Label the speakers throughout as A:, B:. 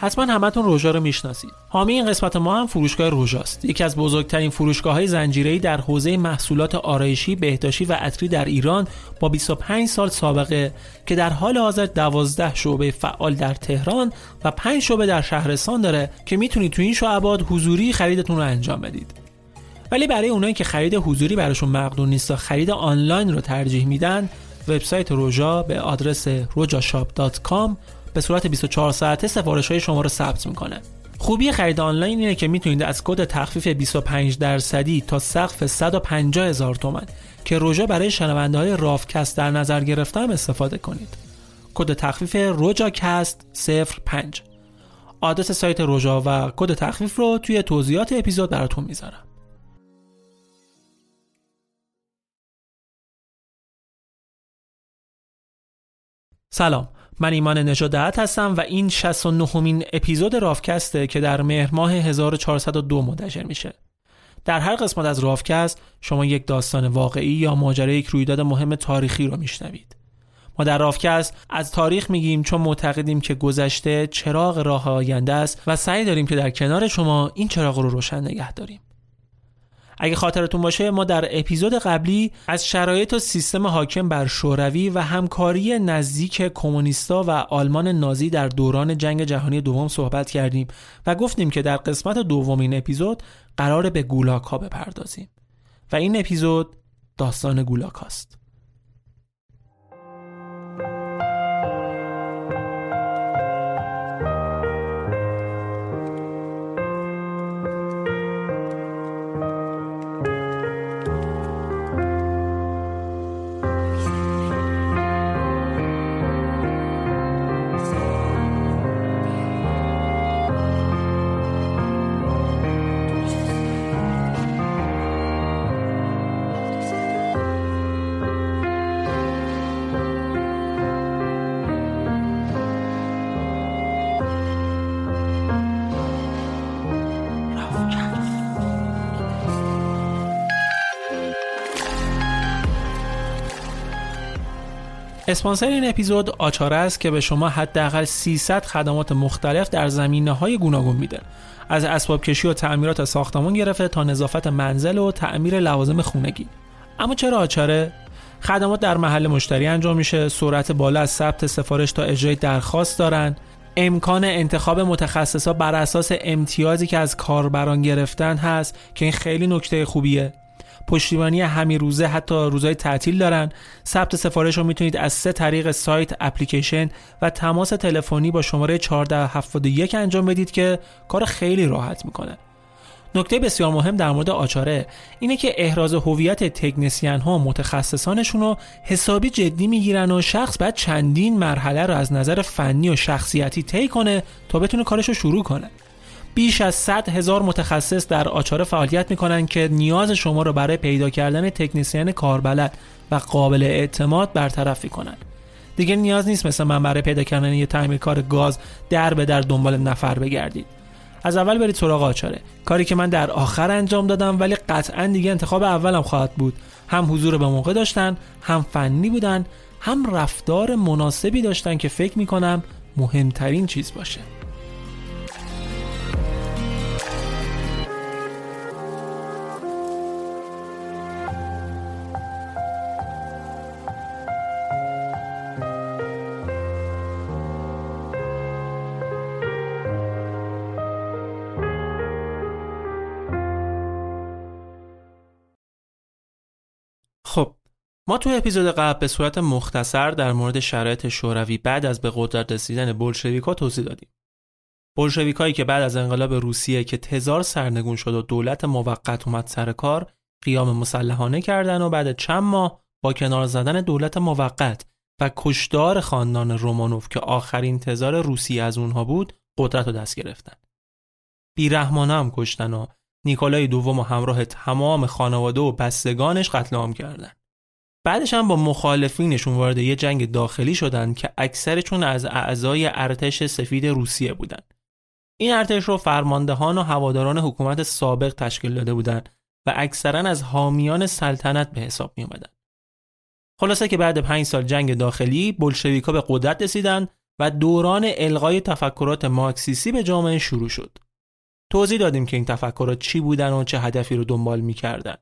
A: حتما همتون روژا رو می‌شناسید. حامی این قسمت ما هم فروشگاه روژاست. یکی از بزرگترین فروشگاه های زنجیره‌ای در حوزه محصولات آرایشی، بهداشتی و عطری در ایران با 25 سال سابقه که در حال حاضر 12 شعبه فعال در تهران و 5 شعبه در شهرستان داره که می‌تونید تو این شعبات حضوری خریدتون رو انجام بدید. ولی برای اونایی که خرید حضوری براشون مقدور نیست تا خرید آنلاین رو ترجیح میدن، وبسایت روژا به آدرس rojashop.com به صورت 24 ساعته سفارش های شما رو ثبت می‌کنه. خوبی خرید آنلاین اینه که می‌تونید از کد تخفیف 25 درصدی تا سقف 150 هزار تومن که روژا برای شنونده های رافکست در نظر گرفته هم استفاده کنید. کد تخفیف روژاکست 05 آدرس سایت روژا و کد تخفیف رو توی توضیحات اپیزود براتون می‌ذارم. سلام. من ایمان نژادت هستم و این 69 مین اپیزود رافکسته که در مهر ماه 1402 منتشر میشه. در هر قسمت از رافکست شما یک داستان واقعی یا ماجرای یک رویداد مهم تاریخی رو میشنوید. ما در رافکست از تاریخ میگیم چون معتقدیم که گذشته چراغ راه آینده است و سعی داریم که در کنار شما این چراغ رو روشن نگه داریم. اگه خاطرتون باشه ما در اپیزود قبلی از شرایط و سیستم حاکم بر شوروی و همکاری نزدیک کمونیستا و آلمان نازی در دوران جنگ جهانی دوم صحبت کردیم و گفتیم که در قسمت دوم این اپیزود قرار به گولاک ها بپردازیم و این اپیزود داستان گولاک هاست. اسپانسر این اپیزود آچاره است که به شما حداقل 300 خدمات مختلف در زمینه های گوناگون میده. از اسباب کشی و تعمیرات ساختمان گرفته تا نظافت منزل و تعمیر لوازم خونگی. اما چرا آچاره؟ خدمات در محل مشتری انجام میشه سرعت بالا از ثبت سفارش تا اجرای درخواست دارن. امکان انتخاب متخصصا بر اساس امتیازی که از کاربران گرفتن هست که این خیلی نکته خوبیه. پشتیبانی همین روزه حتی روزهای تعطیل دارن. ثبت سفارش رو می‌تونید از سه طریق سایت اپلیکیشن و تماس تلفنی با شماره 1471 انجام بدید که کار خیلی راحت می‌کنه. نکته بسیار مهم در مورد آچاره اینه که احراز هویت تکنسین ها متخصصانشون رو حسابی جدی می‌گیرن و شخص بعد چندین مرحله رو از نظر فنی و شخصیتی طی کنه تا بتونه کارش رو شروع کنه. بیش از 100 هزار متخصص در آچاره فعالیت می‌کنن که نیاز شما رو برای پیدا کردن تکنسین کاربلد و قابل اعتماد برطرف کنند. دیگه نیاز نیست مثل من برای پیدا کردن یه تعمیرکار گاز در به در دنبال نفر بگردید. از اول برید سراغ آچاره. کاری که من در آخر انجام دادم ولی قطعا دیگه انتخاب اولم خواهد بود. هم حضور به موقع داشتن هم فنی بودن هم رفتار مناسبی داشتن که فکر می‌کنم مهمترین چیز باشه. ما تو اپیزود قبل به صورت مختصر در مورد شرایط شوروی بعد از به قدرت رسیدن بولشویکا توضیح دادیم. بولشویکایی که بعد از انقلاب روسیه که تزار سرنگون شد و دولت موقت اومد سر کار قیام مسلحانه کردن و بعد چند ماه با کنار زدن دولت موقت و کشدار خاندان رومانوف که آخرین تزار روسیه از اونها بود قدرت رو دست گرفتن. بیرحمانه هم کشتن و نیکولای دوم و همراه تمام خانواده و بستگانش قتل عام کردن. بعدش هم با مخالفینشون وارد یه جنگ داخلی شدن که اکثرشون از اعضای ارتش سفید روسیه بودن. این ارتش رو فرماندهان و هواداران حکومت سابق تشکیل داده بودند و اکثرا از حامیان سلطنت به حساب می اومدن. خلاصه که بعد پنج سال جنگ داخلی بلشویکا به قدرت رسیدن و دوران الغای تفکرات مارکسیستی به جامعه شروع شد. توضیح دادیم که این تفکرات چی بودن و چه هدفی رو دنبال می‌کردن.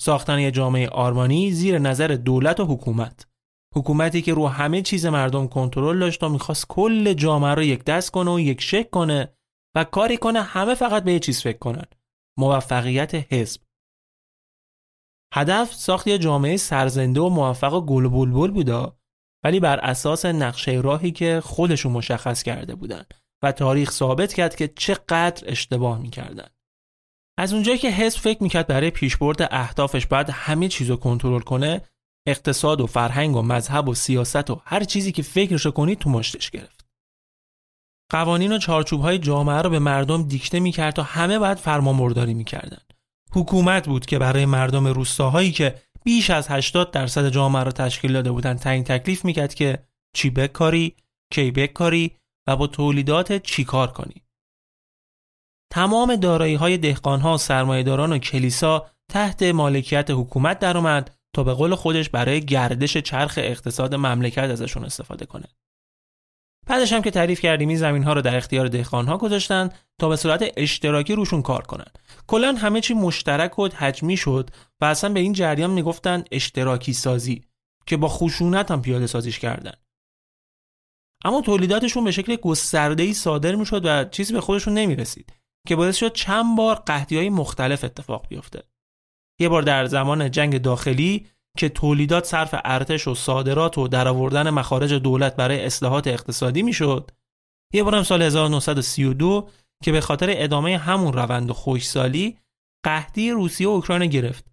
A: ساختن یه جامعه آرمانی زیر نظر دولت و حکومت. حکومتی که رو همه چیز مردم کنترل داشت و می‌خواست کل جامعه رو یک دست کنه و یک شک کنه و کاری کنه همه فقط به یه چیز فکر کنن. موفقیت حزب. هدف ساخت یه جامعه سرزنده و موفق و گل بلبل بودا ولی بر اساس نقشه راهی که خودشون مشخص کرده بودن و تاریخ ثابت کرد که چقدر اشتباه می‌کردن. از اونجایی که حزب فکر می‌کرد برای پیشبرد اهدافش بعد همه چیز رو کنترل کنه اقتصاد و فرهنگ و مذهب و سیاست و هر چیزی که فکرشو کنید تو مشتش گرفت. قوانین و چارچوب های جامعه رو به مردم دیکته می‌کرد تا همه باید فرمانبرداری می‌کردن. حکومت بود که برای مردم روستاهایی که بیش از 80 درصد جامعه رو تشکیل داده بودن تعیین تکلیف می‌کرد که چی بکاری، کی بکاری و با تولیدات چیکار کنی. تمام دارایی های دهقان ها، سرمایه‌داران و کلیسا تحت مالکیت حکومت درآمد تا به قول خودش برای گردش چرخ اقتصاد مملکت ازشون استفاده کنه. بعدش هم که تعریف کردیم این زمین ها رو در اختیار دهقان ها گذاشتن تا به صورت اشتراکی روشون کار کنن. کلا همه چی مشترک و تجمی شد و اصلا به این جریان می‌گفتن اشتراکی سازی که با خشونت هم پیاده سازیش کردن. اما تولیداتشون به شکل گسترده‌ای صادر می‌شد و چیزی به خودشون نمی‌رسید که باعث شد چند بار قحطی های مختلف اتفاق بیفته. یه بار در زمان جنگ داخلی که تولیدات صرف ارتش و صادرات و درآوردن مخارج دولت برای اصلاحات اقتصادی می‌شد. یه بارم سال 1932 که به خاطر ادامه همون روند خوشسالی قحطی روسیه و اوکراین گرفت.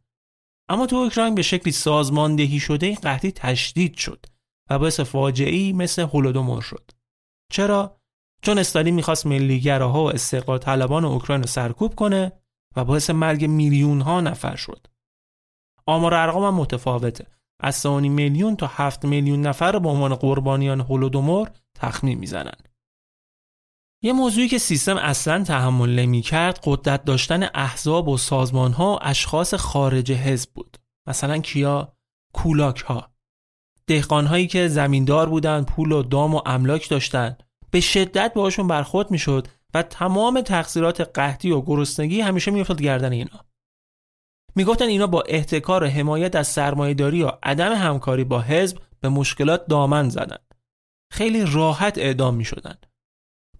A: اما تو اوکراین به شکلی سازماندهی شده این قحطی تشدید شد و باعث فاجعه‌ای مثل هولودومور شد. چرا؟ چون استالین می‌خواست ملیگراها و استقلال طلبان اوکراین رو سرکوب کنه و باعث مرگ میلیون ها نفر شد. آمار ارقام هم متفاوته. از 3 میلیون تا 7 میلیون نفر رو به عنوان قربانیان هولودومور تخمین می‌زنن. یه موضوعی که سیستم اصلا تحمل نمی کرد قدرت داشتن احزاب و سازمان ها و اشخاص خارج حزب بود. مثلا کیا؟ کولاک ها. دهقان هایی که زمیندار بودن پول و دام و املاک داشتن به شدت باشون برخورد می‌شد و تمام تقصیرات قحطی و گرسنگی همیشه میافتاد گردن اینا. می‌گفتن اینا با احتکار و حمایت از سرمایهداری و عدم همکاری با حزب به مشکلات دامن زدن خیلی راحت اعدام می‌شدن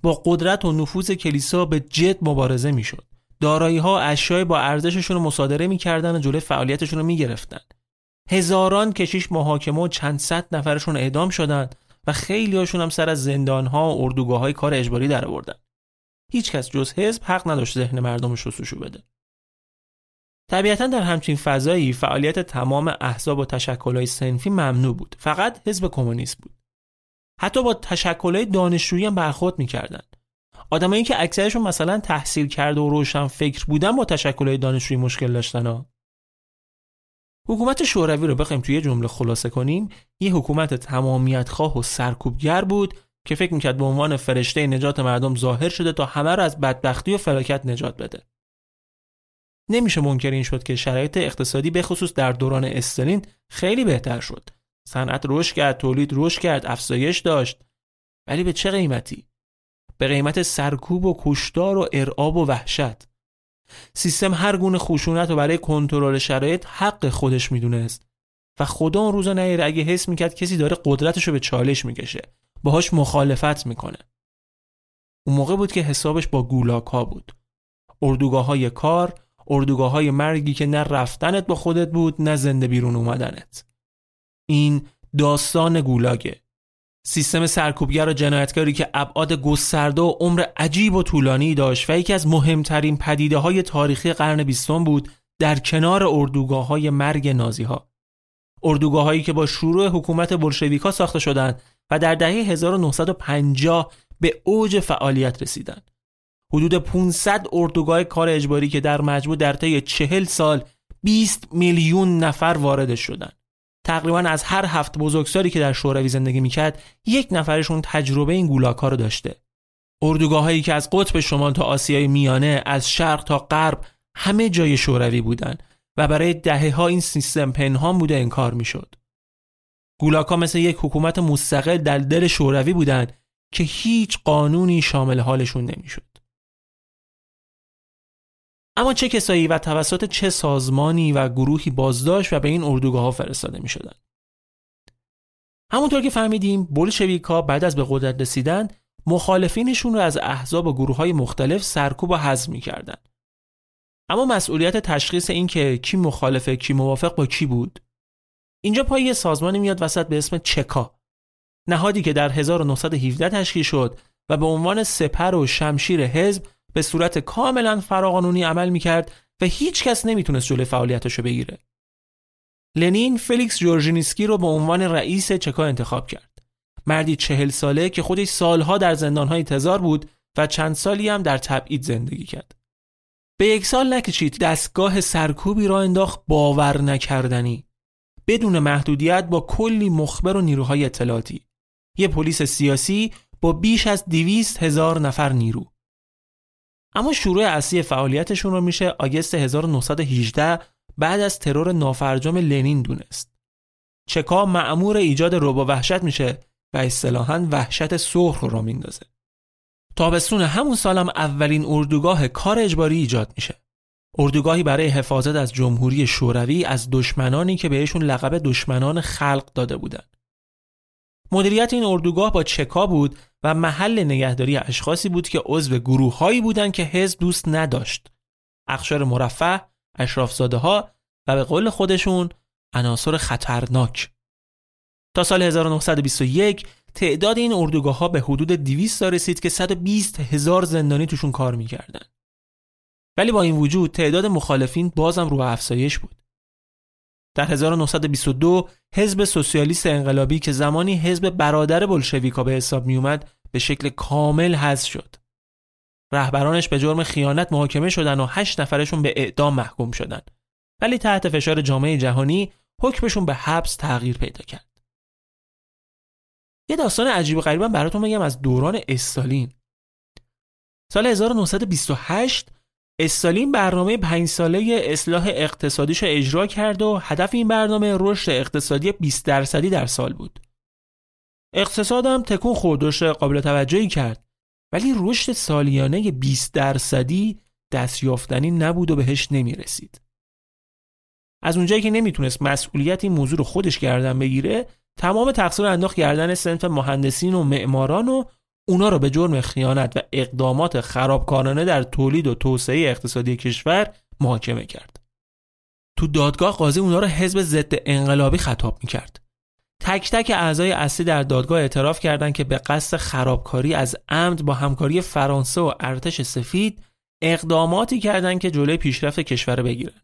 A: با قدرت و نفوذ کلیسا به جد مبارزه می‌شد. دارایی ها اشیای با ارزششون رو مصادره می‌کردن و جلوی فعالیتشون رو می‌گرفتن هزاران کشیش محاکمه و چند صد نفرشون اعدام شدند و خیلی هاشون هم سر از زندان ها و اردوگاه های کار اجباری در آوردن. هیچ کس جز حزب حق نداشت ذهن مردم رو شستشو بده. طبیعتا در همچین فضایی فعالیت تمام احزاب و تشکلهای سنفی ممنوع بود. فقط حزب کمونیست بود. حتی با تشکلهای دانشجویی هم برخورد می‌کردن. آدمایی که اکثرشون مثلا تحصیل کرده و روشن فکر بودن با تشکلهای دانشجویی مشکل داشتن ها. حکومت شوروی رو بخوایم توی جمله خلاصه کنیم یه حکومت تمامیت خواه و سرکوبگر بود که فکر می‌کرد به عنوان فرشته نجات مردم ظاهر شده تا همه رو از بدبختی و فلاکت نجات بده. نمیشه منکر این شد که شرایط اقتصادی به خصوص در دوران استالین خیلی بهتر شد. صنعت رشد کرد تولید رشد کرد افزایش داشت. ولی به چه قیمتی؟ به قیمت سرکوب و کشتار و ارعاب و وحشت. سیستم هر گونه خشونت و برای کنترل شرایط حق خودش می‌دونست. و خدا اون روزا نیره اگه حس می‌کرد کسی داره قدرتش رو به چالش می‌کشه باهاش مخالفت می‌کنه. اون موقع بود که حسابش با گولاک ها بود. اردوگاه های کار اردوگاه های مرگی که نه رفتنت با خودت بود نه زنده بیرون اومدنت. این داستان گولاگه. سیستم سرکوبگر و جنایتکاری که ابعاد گسترده و عمر عجیب و طولانی داشت و یکی از مهمترین پدیده های تاریخی قرن بیستم بود در کنار اردوگاه های مرگ نازی ها. اردوگاه هایی که با شروع حکومت بلشویکا ساخته شدند و در دهه 1950 به اوج فعالیت رسیدند. حدود 500 اردوگاه کار اجباری که در مجموع در طی 40 سال 20 میلیون نفر وارد شدند. تقریبا از هر هفت بزرگسالی که در شوروی زندگی می‌کرد یک نفرشون تجربه این گولاکا رو داشته. اردوگاه هایی که از قطب شمال تا آسیای میانه از شرق تا غرب همه جای شوروی بودن و برای دهه ها این سیستم پنهان بوده انکار می‌شد. گولاکا مثل یک حکومت مستقل در دل شوروی بودند که هیچ قانونی شامل حالشون نمی‌شد. اما چه کسایی و توسط چه سازمانی و گروهی بازداشت و به این اردوگاه ها فرستاده می شدن. همونطور که فهمیدیم بولشویکا بعد از به قدرت رسیدن مخالفینشون رو از احزاب و گروه های مختلف سرکوب و حذف می‌کردن. اما مسئولیت تشخیص این که کی مخالفه کی موافق با کی بود اینجا پای یه سازمانی میاد وسط به اسم چکا نهادی که در 1917 تشکیل شد و به عنوان سپر و شمشیر حزب به صورت کاملا فراقانونی عمل می‌کرد و هیچ کس نمی‌تونست جلوی فعالیتش رو بگیره. لنین فلیکس جورژینسکی رو به عنوان رئیس چکا انتخاب کرد. مردی چهل ساله که خودش سالها در زندانهای تزار بود و چند سالی هم در تبعید زندگی کرد. به یک سال نکشید دستگاه سرکوبی راه انداخت باور نکردنی. بدون محدودیت با کلی مخبر و نیروهای اطلاعاتی. یه پلیس سیاسی با بیش از دویست هزار نفر نیرو. اما شروع اصلی فعالیتشون رو میشه آگست 1918 بعد از ترور نافرجام لنین دونست. چکا معمور ایجاد روبا وحشت میشه و اصطلاحا وحشت سرخ رو را میندازه. تابستون همون سالم اولین اردوگاه کار اجباری ایجاد میشه. اردوگاهی برای حفاظت از جمهوری شوروی از دشمنانی که بهشون لقب دشمنان خلق داده بودند. مدیریت این اردوگاه با چکا بود و محل نگهداری اشخاصی بود که عضو گروه هایی بودند که حزب دوست نداشت. اخشار مرفه، اشرافزاده ها و به قول خودشون عناصر خطرناک. تا سال 1921 تعداد این اردوگاه ها به حدود 200 تا رسید که 120 هزار زندانی توشون کار می‌کردن. ولی با این وجود تعداد مخالفین بازم رو افزایش بود. در 1922 حزب سوسیالیست انقلابی که زمانی حزب برادر بلشویکا به حساب می اومد به شکل کامل حذف شد. رهبرانش به جرم خیانت محاکمه شدن و هشت نفرشون به اعدام محکوم شدن. ولی تحت فشار جامعه جهانی حکمشون به حبس تغییر پیدا کرد. یه داستان عجیب و غریبم براتون بگم از دوران استالین. سال 1928 استالین برنامه پنج ساله اصلاح اقتصادیش رو اجرا کرد و هدف این برنامه رشد اقتصادی 20 درصدی در سال بود. اقتصادم تکون خورد قابل توجهی کرد ولی رشد سالیانه 20 درصدی دستیافتنی نبود و بهش نمی رسید. از اونجایی که نمی‌تونست مسئولیت این موضوع رو خودش گردن بگیره تمام تقصیر انداخت گردن سنف مهندسین و معماران و اونا رو به جرم خیانت و اقدامات خرابکارانه در تولید و توسعه اقتصادی کشور محاکمه کرد. تو دادگاه قاضی اونا رو حزب ضد انقلابی خطاب می‌کرد. تک تک اعضای اصلی در دادگاه اعتراف کردند که به قصد خرابکاری از عمد با همکاری فرانسه و ارتش سفید اقداماتی کردند که جلوی پیشرفت کشور بگیرن.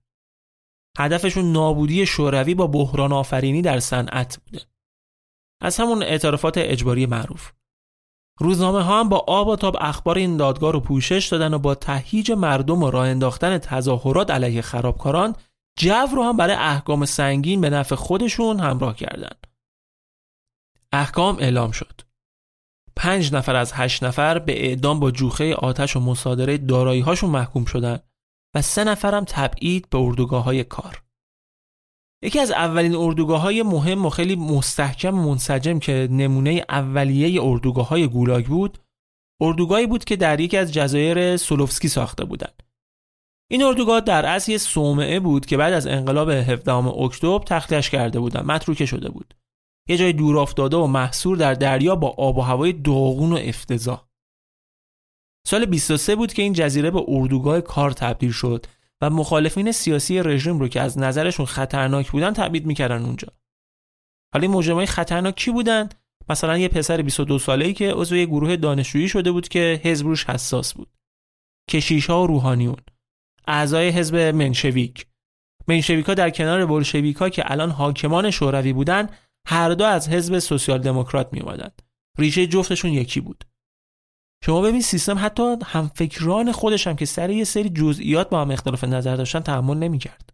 A: هدفشون نابودی شوروی با بحران آفرینی در صنعت بوده. از همون اعترافات اجباری معروف. روزنامه ها هم با آب و تاب اخبار این دادگاه رو پوشش دادن و با تهییج مردم و راه انداختن تظاهرات علیه خرابکاران جو رو هم برای احکام سنگین به نفع خودشون همراه کردند. احکام اعلام شد. پنج نفر از هشت نفر به اعدام با جوخه آتش و مصادره دارایی هاشون محکوم شدن و سه نفرم تبعید به اردوگاه های کار. یکی از اولین اردوگاه های مهم و خیلی مستحکم و منسجم که نمونه اولیه اردوگاه های گولاگ بود اردوگاهی بود که در یکی از جزایر سولوفسکی ساخته بودند. این اردوگاه در اصل صومعه بود که بعد از انقلاب 17 اکتبر تختش کرده بودن متروکه شده بود یه جای دور افتاده و محصور در دریا با آب و هوای داغون و افتضاح سال 23 بود که این جزیره به اردوگاه کار تبدیل شد و مخالفین سیاسی رژیم رو که از نظرشون خطرناک بودن تبعید می‌کردن اونجا. حالا این مجرمای خطرناک کی بودن؟ مثلا یه پسر 22 ساله ای که عضو یه گروه دانشجویی شده بود که حزب روش حساس بود. کشیش ها و روحانیون. اعضای حزب منشویک. منشویکا در کنار بلشویکا که الان حاکمان شوروی بودن هر دو از حزب سوسیال دموکرات می اومدن ریشه جفتشون یکی بود. شما ببین سیستم حتی همفکران خودش هم که سر یه سری جزئیات با هم اختلاف نظر داشتن تحمل نمی‌کرد.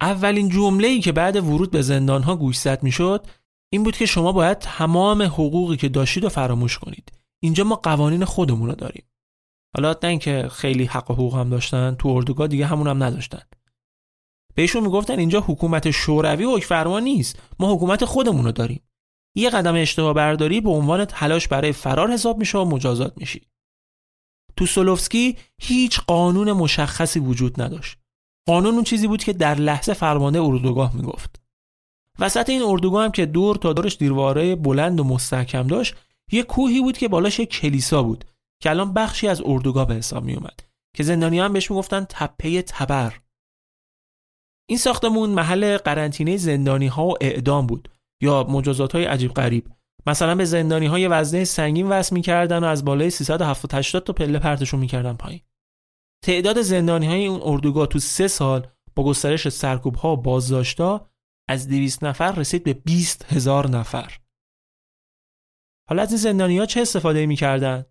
A: اولین جمله ای که بعد ورود به زندان ها گوشزد می‌شد این بود که شما باید تمام حقوقی که داشتید رو فراموش کنید. اینجا ما قوانین خودمون رو داریم. حالا نه اینکه خیلی حق و حقوق هم داشتن تو اردوگاه دیگه همون هم نداشتن. بهشون می‌گفتن اینجا حکومت شوروی و فرمان نیست ما حکومت خودمون رو داریم یه قدم اشتباه برداری به عنوان تلاش برای فرار حساب میشه و مجازات میشی. تو سولوفسکی هیچ قانون مشخصی وجود نداشت. قانون اون چیزی بود که در لحظه فرمانده اردوگاه می‌گفت. وسط این اردوگاه هم که دور تا دورش دیرواره بلند و مستحکم داشت یه کوهی بود که بالاش یک کلیسا بود که الان بخشی از اردوگاه به حساب می اومد که زندانیان هم بهش می‌گفتن تپه تبر. این ساختمون محل قرنطینه زندانی ها و اعدام بود. یا مجازات های عجیب غریب. مثلا به زندانی های وزنه سنگین وصل می‌کردن و از بالای 370 تا پله پرتشون می‌کردن پایین. تعداد زندانی های اون اردوگاه تو سه سال با گسترش سرکوب ها بازداشتا از 200 نفر رسید به 20 هزار نفر. حالا از این زندانی ها چه استفاده می‌کردن؟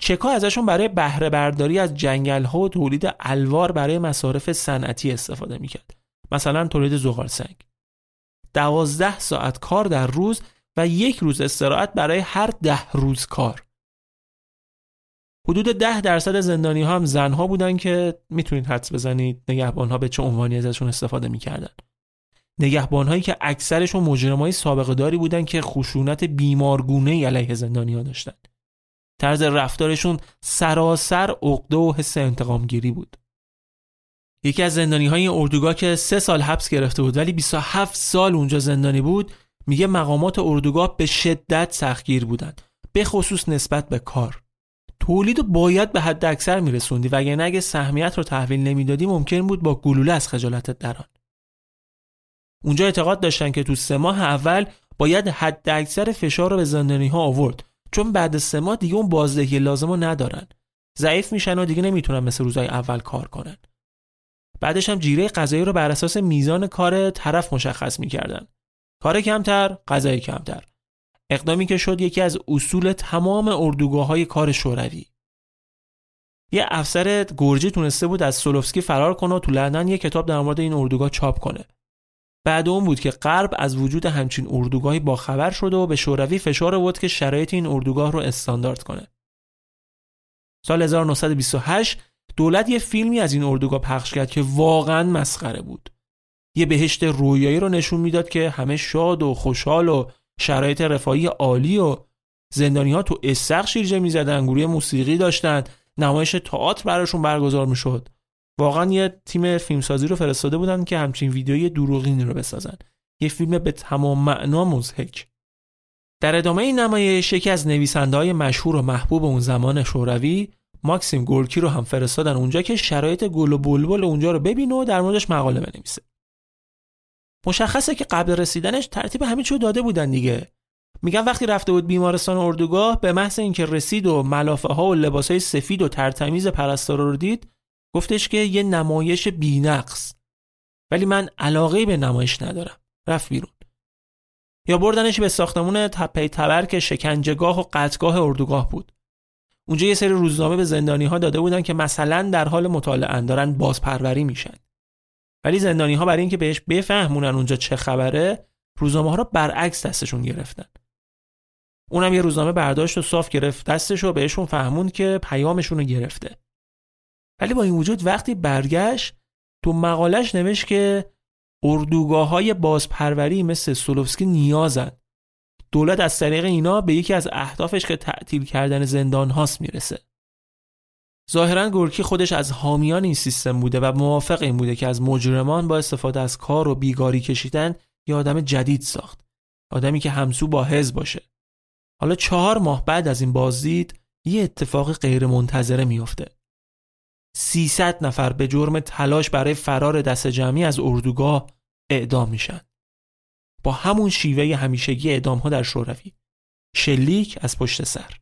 A: چکا ازشون برای بهره برداری از جنگل ها و تولید الوار برای مصارف صنعتی استفاده می‌کرد. مثلا تولید زغال سنگ دوازده ساعت کار در روز و یک روز استراحت برای هر ده روز کار. حدود ده درصد زندانی ها هم زنها بودن که می‌تونید حدس بزنید نگهبان ها به چه عنوانی ازشون استفاده می‌کردن. نگهبان هایی که اکثرشون مجرم های سابقه داری بودن که خشونت بیمارگونه علیه زندانی ها داشتن. طرز رفتارشون سراسر عقده و حس انتقام گیری بود. یکی از زندانی های اردوگاه که سه سال حبس گرفته بود ولی 27 سال اونجا زندانی بود میگه مقامات اردوگاه به شدت سختگیر بودند به خصوص نسبت به کار. تولید باید به حد اکثر میرسوندی و اگه سهمیت رو تحویل نمی‌دادی ممکن بود با گلوله از خجالتت دران اونجا اعتقاد داشتن که تو سه ماه اول باید حد اکثر فشار رو به زندانی ها آورد چون بعد سه ماه دیگه اون بازدهی لازم رو ندارن. ضعیف میشن و دیگه نمی‌تونن مثل روزهای اول کار کنن. بعدش هم جیره غذایی رو بر اساس میزان کار طرف مشخص می‌کردن. کار کمتر غذای کمتر. اقدامی که شد یکی از اصول تمام اردوگاه های کار شوروی. یه افسر گرجی تونسته بود از سولوفسکی فرار کنه و تو لندن یه کتاب در مورد این اردوگاه چاپ کنه. بعد اون بود که غرب از وجود همچین اردوگاهی با خبر شده و به شوروی فشار آورد که شرایط این اردوگاه رو استاندارد کنه. سال 1928 دولت یه فیلمی از این اردوگاه پخش کرد که واقعا مسخره بود. یه بهشت رویایی رو نشون می‌داد که همه شاد و خوشحال و شرایط رفاهی عالی و زندانی ها تو استخ شیرجه می‌زدن گروه موسیقی داشتن نمایش تئاتر براشون برگزار می‌شد. واقعا یه تیم فیلمسازی رو فرستاده بودن که همچین ویدیوی دروغینی رو بسازن. یه فیلم به تمام معنا مزهک در ادامه این نمایش یکی از نویسنده های مشهور و محبوب اون زمان شوروی ماکسیم گورکی رو هم فرستادن اونجا که شرایط گل و بلبل اونجا رو ببینه و در موردش مقاله بنویسه. مشخصه که قبل رسیدنش ترتیب همین چیو داده بودن دیگه. میگن وقتی رفته بود بیمارستان اردوگاه به محض اینکه رسید و ملافه ها و لباس های سفید و ترتمیز پرستارا رو دید گفتش که یه نمایش بینقص. ولی من علاقه به نمایش ندارم. رفت بیرون. یا بردنش به ساختمون تپه تبر که شکنجهگاه و قطگاه اردوگاه بود. اونجا یه سری روزنامه به زندانی ها داده بودن که مثلا در حال مطالعه دارن بازپروری میشن. ولی زندانی ها برای اینکه بهش بفهمونن اونجا چه خبره روزنامه ها رو برعکس دستشون گرفتن. اونم یه روزنامه برداشت و صاف گرفت دستش و بهشون فهموند که پیامشون رو گرفته. ولی با این وجود وقتی برگشت تو مقالش نوشت که اردوگاه های بازپروری مثل سولوفسکی نیازن. دولت از طریق اینا به یکی از اهدافش که تعطیل کردن زندان هاست می‌رسه. ظاهرا گورکی خودش از حامیان این سیستم بوده و موافق این بوده که از مجرمان با استفاده از کار و بیگاری کشیدن یه آدم جدید ساخت. آدمی که همسو با حزب باشه. حالا چهار ماه بعد از این بازدید یه اتفاق غیر منتظره میافته 300 نفر به جرم تلاش برای فرار دست جمعی از اردوگاه اعدام میشن. با همون شیوه همیشگی اعدام ها در شوروی. شلیک از پشت سر.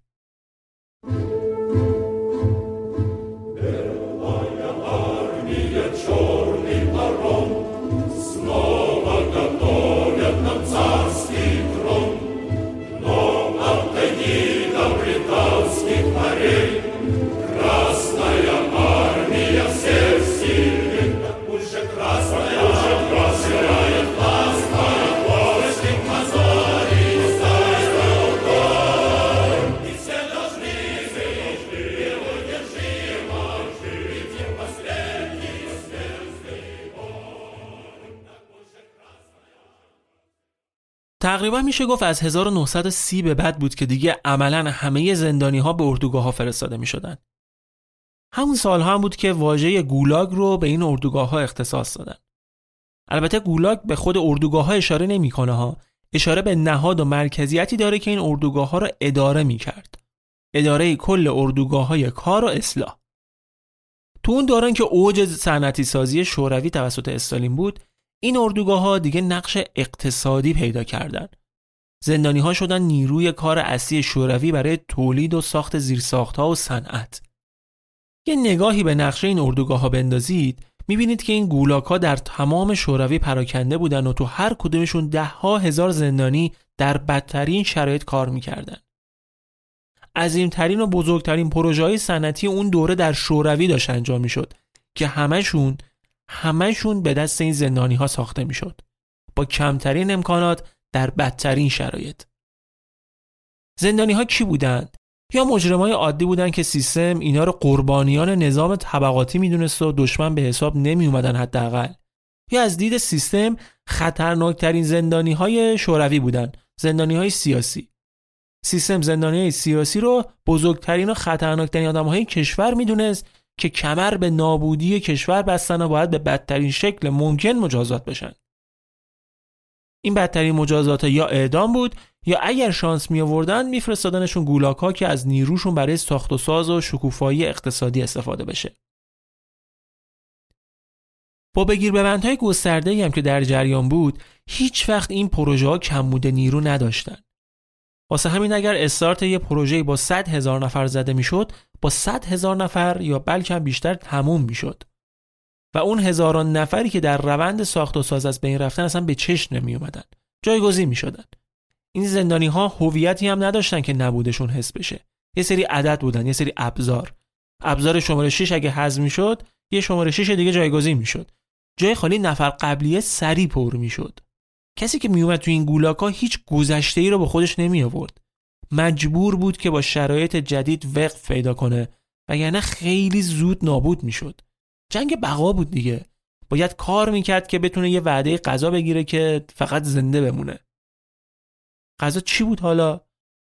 A: تقریبا میشه گفت از 1930 به بعد بود که دیگه عملا همه زندانی ها به اردوگاه ها فرستاده می شدن. همون سال هم بود که واژه گولاگ رو به این اردوگاه ها اختصاص دادن. البته گولاگ به خود اردوگاه ها اشاره نمی‌کنه ها. اشاره به نهاد و مرکزیتی داره که این اردوگاه ها رو اداره می کرد. اداره کل اردوگاه های کار و اصلاح. تو اون دوران که اوج صنعتی سازی شوروی توسط استالین بود این اردوگاه ها دیگه نقش اقتصادی پیدا کردند. زندانی ها شدن نیروی کار اصلی شوروی برای تولید و ساخت زیرساخت ها و صنعت. یه نگاهی به نقشه این اردوگاه ها بندازید می‌بینید که این گولاک ها در تمام شوروی پراکنده بودن و تو هر کدومشون ده ها هزار زندانی در بدترین شرایط کار می‌کردن. عظیمترین و بزرگترین پروژه های صنعتی اون دوره در شوروی داشت انجام می‌شد که همشون همهشون به دست این زندانی ها ساخته می‌شد. با کمترین امکانات در بدترین شرایط. زندانی ها کی بودند؟ یا مجرمای عادی بودند که سیستم اینا رو قربانیان نظام طبقاتی می‌دونست و دشمن به حساب نمی اومدن حداقل. یا از دید سیستم خطرناکترین زندانی های شوروی بودند زندانی های سیاسی. سیستم زندانی های سیاسی رو بزرگترین و خطرناکترین آدم های کشور می‌دونست که کمر به نابودی کشور بستن و باید به بدترین شکل ممکن مجازات بشن. این بدترین مجازات یا اعدام بود یا اگر شانس می آوردن میفرستادنشون گولاک ها که از نیروشون برای ساخت و ساز و شکوفایی اقتصادی استفاده بشه. با بگیر بندهای گسترده هم که در جریان بود هیچ وقت این پروژه ها کمبود نیرو نداشتن. واسه همین اگر استارت یه پروژه با 100 هزار نفر زده می‌شد با 100 هزار نفر یا بلکه بیشتر تموم می‌شد. و اون هزاران نفری که در روند ساخت و ساز از بین رفتن اصلا به چشم نمی اومدن جایگزین می شدن این زندانی ها هویتی هم نداشتن که نبودشون حس بشه. یه سری عدد بودن یه سری ابزار. ابزار شماره 6 اگه حذف می‌شد یه شماره 6 دیگه جایگزین می‌شد. جای خالی نفر قبلیه سری پر می‌شد. کسی که میومد تو این گولاکا هیچ گذشته ای رو به خودش نمی آورد مجبور بود که با شرایط جدید وقف پیدا کنه وگرنه خیلی زود نابود می‌شد. جنگ بقا بود دیگه. باید کار می‌کرد که بتونه یه وعده غذا بگیره که فقط زنده بمونه. غذا چی بود حالا؟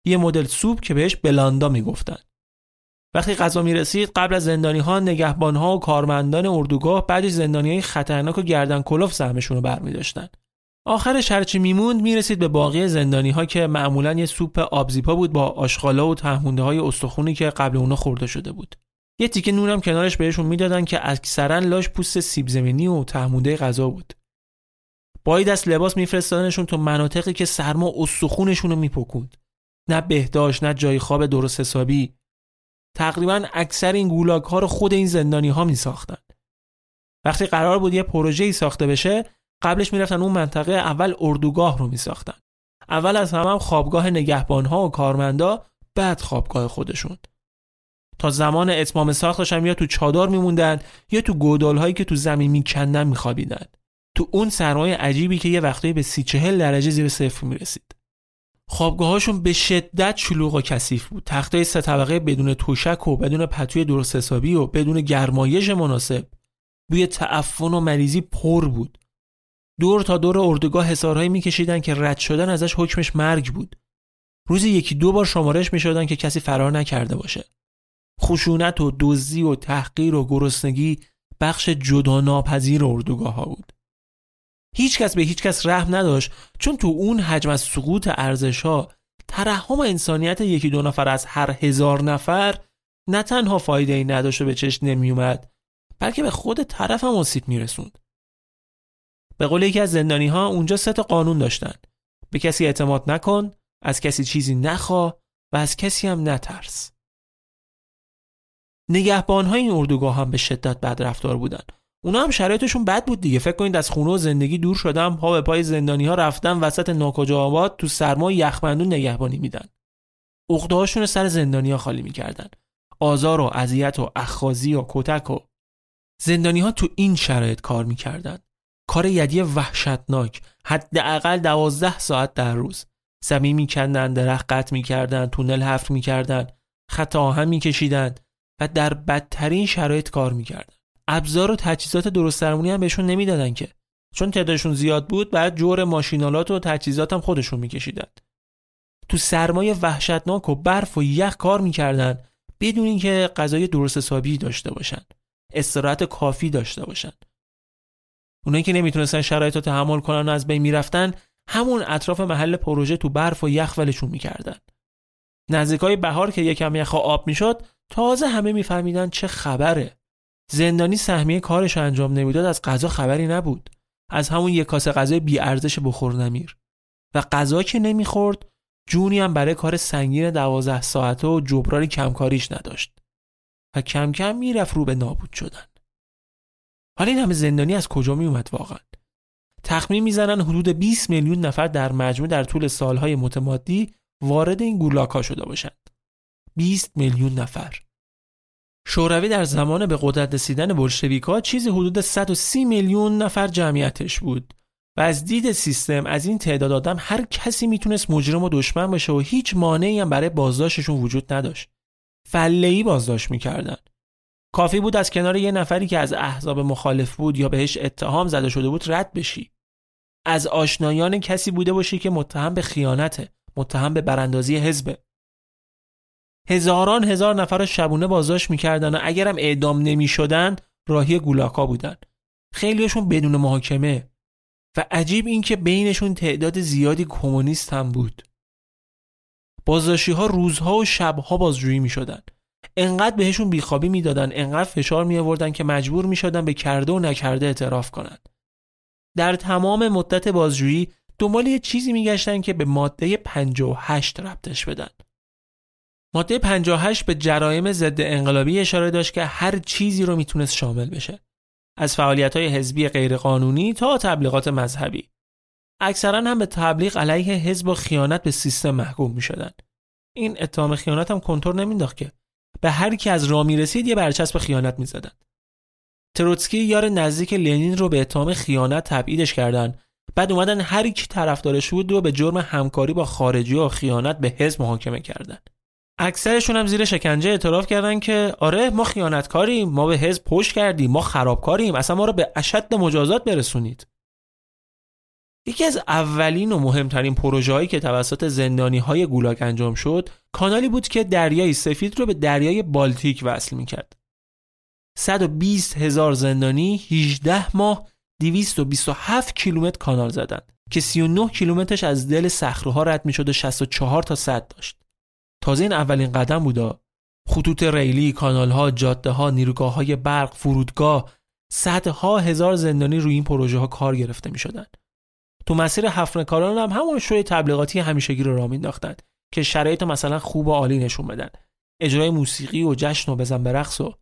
A: یه مدل سوپ که بهش بلاندا می‌گفتن. وقتی غذا می‌رسید قبل از زندانی ها نگهبان ها و کارمندان اردوگاه بعدش زندانی های خطرناک و گردن کلوف سهمشون رو برمیداشتن. آخرش هرچی میموند می‌رسید به باقی زندانی ها که معمولا یه سوپ آبزیپا بود با آشغالا و تهمونده های استخونی که قبل اونا خورده شده بود. یه تیکه نونم کنارش بهشون می‌دادن که اکثرا لاش پوست سیب زمینی و تهمونده غذا بود. با دست لباس میفرستادنشون تو مناطقی که سرما استخونشون رو میپکوند. نه بهداشت نه جای خواب درست حسابی. تقریبا اکثر این گولاگ ها رو خود این زندانی ها می وقتی قرار بود یه پروژه ای ساخته بشه قبلش می‌رفتن اون منطقه اول اردوگاه رو میساختن. اول از همه هم خوابگاه نگهبان ها و کارمندا بعد خوابگاه خودشون. تا زمان اتمام ساختش هم یا تو چادر میموندن یا تو گودال هایی که تو زمین میکندن میخوابیدن. تو اون سرمایه عجیبی که یه وقتایی به سی چهل درجه زیر صفر می‌رسید. خوابگاهاشون به شدت شلوغ و کثیف بود. تختای سه طبقه بدون توشک و بدون پتوی درست حسابی و بدون گرمایش مناسب. بوی تعفن و مریضی پر بود. دور تا دور اردوگاه حسارهایی میکشیدن که رد شدن ازش حکمش مرگ بود. روزی یکی دو بار شمارش می‌شدن که کسی فرار نکرده باشه. خشونت و دزدی و تحقیر و گرسنگی بخش جدا ناپذیر اردوگاه ها بود. هیچ کس به هیچ کس رحم نداشت چون تو اون حجم از سقوط ارزش ها ترحم انسانیت یکی دو نفر از هر هزار نفر نه تنها فایده ای نداشت و به چشم نمیومد بلکه به خود طرف هم آسیب میرسوند. به قول یکی از زندانی ها اونجا سه قانون داشتن. به کسی اعتماد نکن از کسی چیزی نخوا و از کسی هم نترس. نگهبان های این اردوگاه هم به شدت بد رفتار بودن. اونا هم شرایطشون بد بود دیگه. فکر کنید از خونه و زندگی دور شدم پا به پای زندانی ها رفتن وسط ناکجا آباد تو سرما یخبندون نگهبانی میدن. عقدهاشون سر زندانی ها خالی می‌کردن. آزار و اذیت و اخخازی و کتک و زندانی ها تو این شرایط کار می‌کردن. کار یدی وحشتناک حداقل دوازده ساعت در روز. زمین میکندن درخت قطع می‌کردن تونل حفر می‌کردن خط آهن میکشیدن و در بدترین شرایط کار می‌کردن. ابزار و تجهیزات درست درمونی هم بهشون نمی‌دادن که. چون تعدادشون زیاد بود بعد جور ماشینالات و تجهیزات هم خودشون میکشیدن. تو سرمایه وحشتناک و برف و یخ کار می‌کردن بدون اینکه غذای درست حسابی داشته باشن. استراحت کافی داشته باشن. اونایی که نمی‌تونستن شرایط رو تحمل کنن و از بین می‌رفتن همون اطراف محل پروژه تو برف و یخ ولشون می‌کردن. نزدیکای بهار که یکم یخ آب می‌شد تازه همه میفهمیدن چه خبره. زندانی سهمیه کارش انجام نمی‌داد از غذا خبری نبود. از همون یک کاسه غذای بی ارزش بخور نمیر. و غذا که نمی‌خورد جونی هم برای کار سنگین دوازده ساعته و جبران کمکاریش نداشت. و کم کم می‌رفت رو به نابود شدن. حالا این همه زندانی از کجا می اومد واقعا؟ تخمین می‌زنن حدود 20 میلیون نفر در مجموع در طول سالهای متمادی وارد این گولاک ها شده باشند. 20 میلیون نفر. شوروی در زمان به قدرت رسیدن بلشویکا چیزی حدود 130 میلیون نفر جمعیتش بود و از دید سیستم از این تعداد آدم هر کسی می‌تونست مجرم و دشمن باشه و هیچ مانعی هم برای بازداشتشون وجود نداشت. فله‌ای بازداشت می‌کردن. کافی بود از کنار یه نفری که از احزاب مخالف بود یا بهش اتهام زده شده بود رد بشی. از آشنایان کسی بوده باشی که متهم به خیانته متهم به براندازی حزبه. هزاران هزار نفر شبونه بازداشت می‌کردن و اگرم اعدام نمی‌شدن راهی گولاکا بودن. خیلیشون بدون محاکمه. و عجیب این که بینشون تعداد زیادی کمونیست هم بود. بازداشتی ها روزها و شبها بازجویی می شدن. انقدر بهشون بیخوابی می‌دادن انقدر فشار می آوردن که مجبور می شدن به کرده و نکرده اعتراف کنند. در تمام مدت بازجویی دنبال یه چیزی میگشتن که به ماده 58 ربطش بدن. ماده 58 به جرایم ضد انقلابی اشاره داشت که هر چیزی رو می‌تونست شامل بشه. از فعالیت های حزبی غیرقانونی تا تبلیغات مذهبی. اکثرا هم به تبلیغ علیه حزب و خیانت به سیستم محکوم می شدن. این اتهام خیانت هم کنتور نمینداخت که به هر کی از راه رسید یه برچسب خیانت می‌زدن. تروتسکی یار نزدیک لنین رو به اتهام خیانت تبعیدش کردن بعد اومدن هر کی طرفدارش بود رو به جرم همکاری با خارجی و خیانت به حزب محاکمه کردن. اکثرشون هم زیر شکنجه اعتراف کردن که آره ما خیانتکاریم ما به حزب پشت کردیم ما خرابکاریم اصلا ما رو به اشد مجازات برسونید یکی از اولین و مهمترین پروژه هایی که توسط زندانی های گولاک انجام شد کانالی بود که دریای سفید رو به دریای بالتیک وصل می‌کرد 120 هزار زندانی 18 ماه 227 کیلومتر کانال زدند که 39 کیلومترش از دل صخره رد می‌شد و 64 تا صد داشت تازه این اولین قدم بودا خطوط ریلی، کانال ها، جاده ها، نیروگاه های برق، فرودگاه صدها هزار زندانی روی این پروژه ها کار گرفته می شدن. تو مسیر هفت کاران هم همون شوی تبلیغاتی همیشگی رو راه مینداختند که شرایط مثلا خوب و عالی نشون بدن. اجرای موسیقی و جشن و بزن به رقص و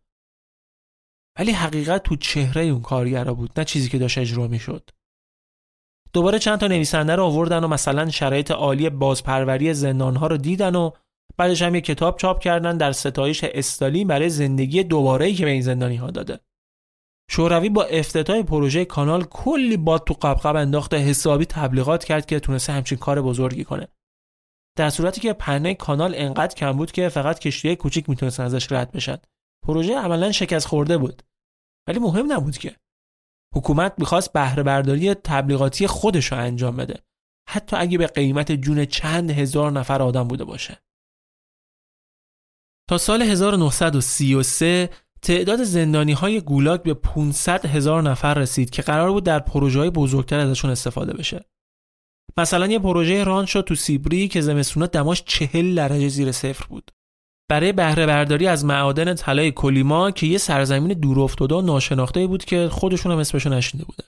A: ولی حقیقت تو چهره اون کارگرا بود نه چیزی که داشت اجرا می‌شد. دوباره چند تا نویسنده رو آوردن و مثلا شرایط عالی بازپروری زندانها رو دیدن و بعدش هم یه کتاب چاپ کردن در ستایش استالین برای زندگی دوباره که به این زندانی ها داده. شوروی با افتتاح پروژه کانال کلی باد تو قبقب انداخته حسابی تبلیغات کرد که تونسته همچین کار بزرگی کنه. در صورتی که پهنه کانال انقدر کم بود که فقط کشتی کوچیک می‌تونستن ازش رد بشن. پروژه عملا شکست خورده بود. ولی مهم نبود که. حکومت می‌خواست بهره برداری تبلیغاتی خودش رو انجام بده. حتی اگه به قیمت جون چند هزار نفر آدم بوده باشه. تا سال 1933 تعداد زندانی های گولاگ به 500 هزار نفر رسید که قرار بود در پروژه های بزرگتر ازشون استفاده بشه. مثلا یه پروژه ران شد تو سیبری که زمستونا دماش 40 درجه زیر صفر بود. برای بهره برداری از معادن طلای کلیما که یه سرزمین دور افتاده و ناشناخته بود که خودشون هم اسمشو نشنیده بودن.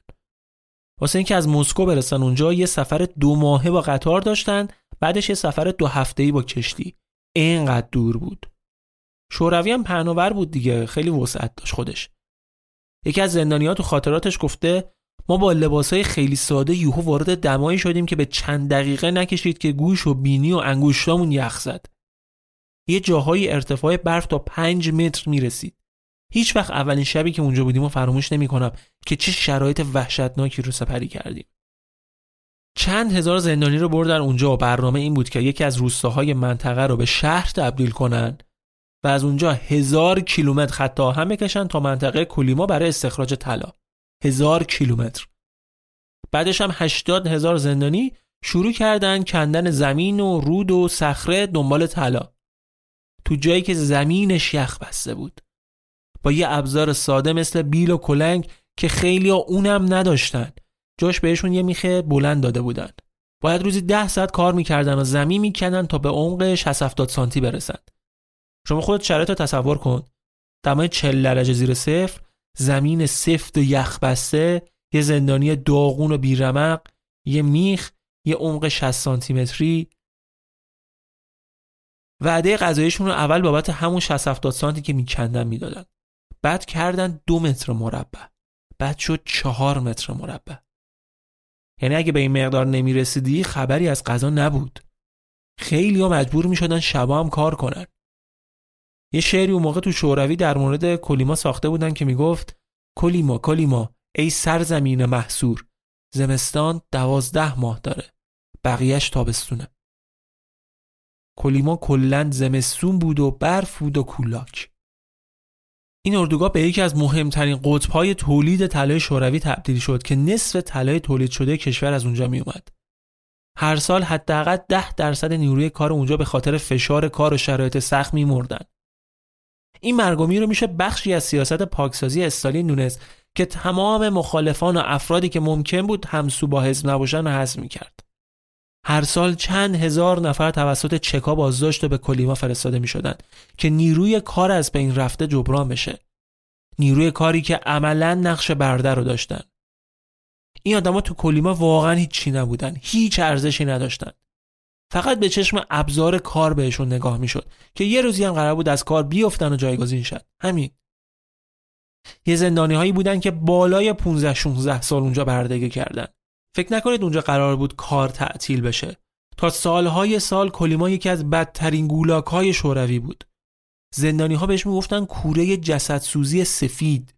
A: واسه اینکه از مسکو برسن اونجا یه سفر دو ماهه با قطار داشتن بعدش یه سفر دو هفته‌ای با کشتی. اینقدر دور بود. شوروی هم پهناور بود دیگه خیلی وسعت داشت خودش. یکی از زندانیات تو خاطراتش گفته ما با لباسهای خیلی ساده یوهو وارد دمایی شدیم که به چند دقیقه نکشید که گوش و بینی و انگشتامون یخ زد. یه جاهای ارتفاع برف تا پنج متر می‌رسید. هیچ وقت اولین شبی که اونجا بودیم و فراموش نمی کنم که چه شرایط وحشتناکی رو سپری کردیم. چند هزار زندانی رو بردن اونجا و برنامه این بود که یکی از روستاهای منطقه رو به شهر تبدیل کنن. و از اونجا هزار کیلومتر خط آهن بکشن تا منطقه کولیما برای استخراج طلا. هزار کیلومتر. بعدش هم هشتاد هزار زندانی شروع کردن کندن زمین و رود و صخره دنبال طلا. تو جایی که زمینش یخ بسته بود. با یه ابزار ساده مثل بیل و کلنگ که خیلی ها اونم نداشتن. جاش بهشون یه میخه بلند داده بودن. باید روزی ده ساعت کار می‌کردن و زمین میکندن تا به عمق 60 70 سانتی برسن. شما خودت شرایط رو تصور کن. دمای 40 درجه زیر صفر زمین سفت و یخ بسته یه زندانی داغون و بیرمق یه میخ یه عمق 60 سانتی متری وعده غذایشون رو اول بابت همون 60 70 سانتی که میکندن می‌دادن. بعد کردن دو متر مربع. بعد شد چهار متر مربع. یعنی اگه به این مقدار نمی‌رسیدی خبری از غذا نبود. خیلی ها مجبور می شدن شبا هم کار کنن. یه شعری اون موقع تو شوروی در مورد کلیما ساخته بودن که می‌گفت کلیما کلیما ای سرزمین محصور زمستان دوازده ماه داره بقیهش تابستونه کلیما کلا زمستون بود و برف بود و کولاک این اردوگاه به یکی از مهمترین قطبهای تولید طلای شوروی تبدیل شد که نصف طلای تولید شده کشور از اونجا می اومد. هر سال حداقل ده درصد نیروی کار اونجا به خاطر فشار کار و شرایط سخت میمردن. این مرگومی رو میشه بخشی از سیاست پاکسازی استالین دونست که تمام مخالفان و افرادی که ممکن بود همسو با حزب نباشن رو حذف می‌کرد. هر سال چند هزار نفر توسط چکا بازداشت به کلیما فرستاده می‌شدن که نیروی کار از بین رفته جبران بشه. نیروی کاری که عملا نقش برده رو داشتن. این آدما تو کلیما واقعا هیچی نبودن. هیچ ارزشی نداشتن. فقط به چشم ابزار کار بهشون نگاه می‌شد که یه روزی هم قرار بود از کار بیفتن و جایگزین شد. همین. یه زندانی هایی بودن که بالای 15 16 سال اونجا بردگی کردن. فکر نکنید اونجا قرار بود کار تعطیل بشه. تا سالهای سال کلیما یکی از بدترین گولاک های شوروی بود. زندانی ها بهش می‌گفتن کوره جسدسوزی سفید.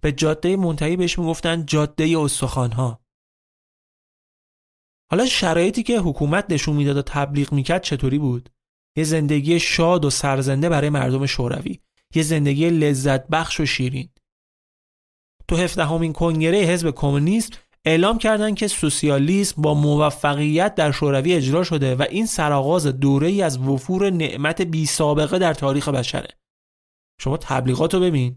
A: به جاده منتهی بهش می‌گفتن جاده استخوان حالا شرایطی که حکومت نشون می‌داد و تبلیغ می‌کرد چطوری بود؟ یه زندگی شاد و سرزنده برای مردم شوروی. یه زندگی لذت بخش و شیرین. تو هفدهمین کنگره حزب کمونیست اعلام کردند که سوسیالیسم با موفقیت در شوروی اجرا شده و این سرآغاز دوره ای از وفور نعمت بی سابقه در تاریخ بشره. شما تبلیغات رو ببین.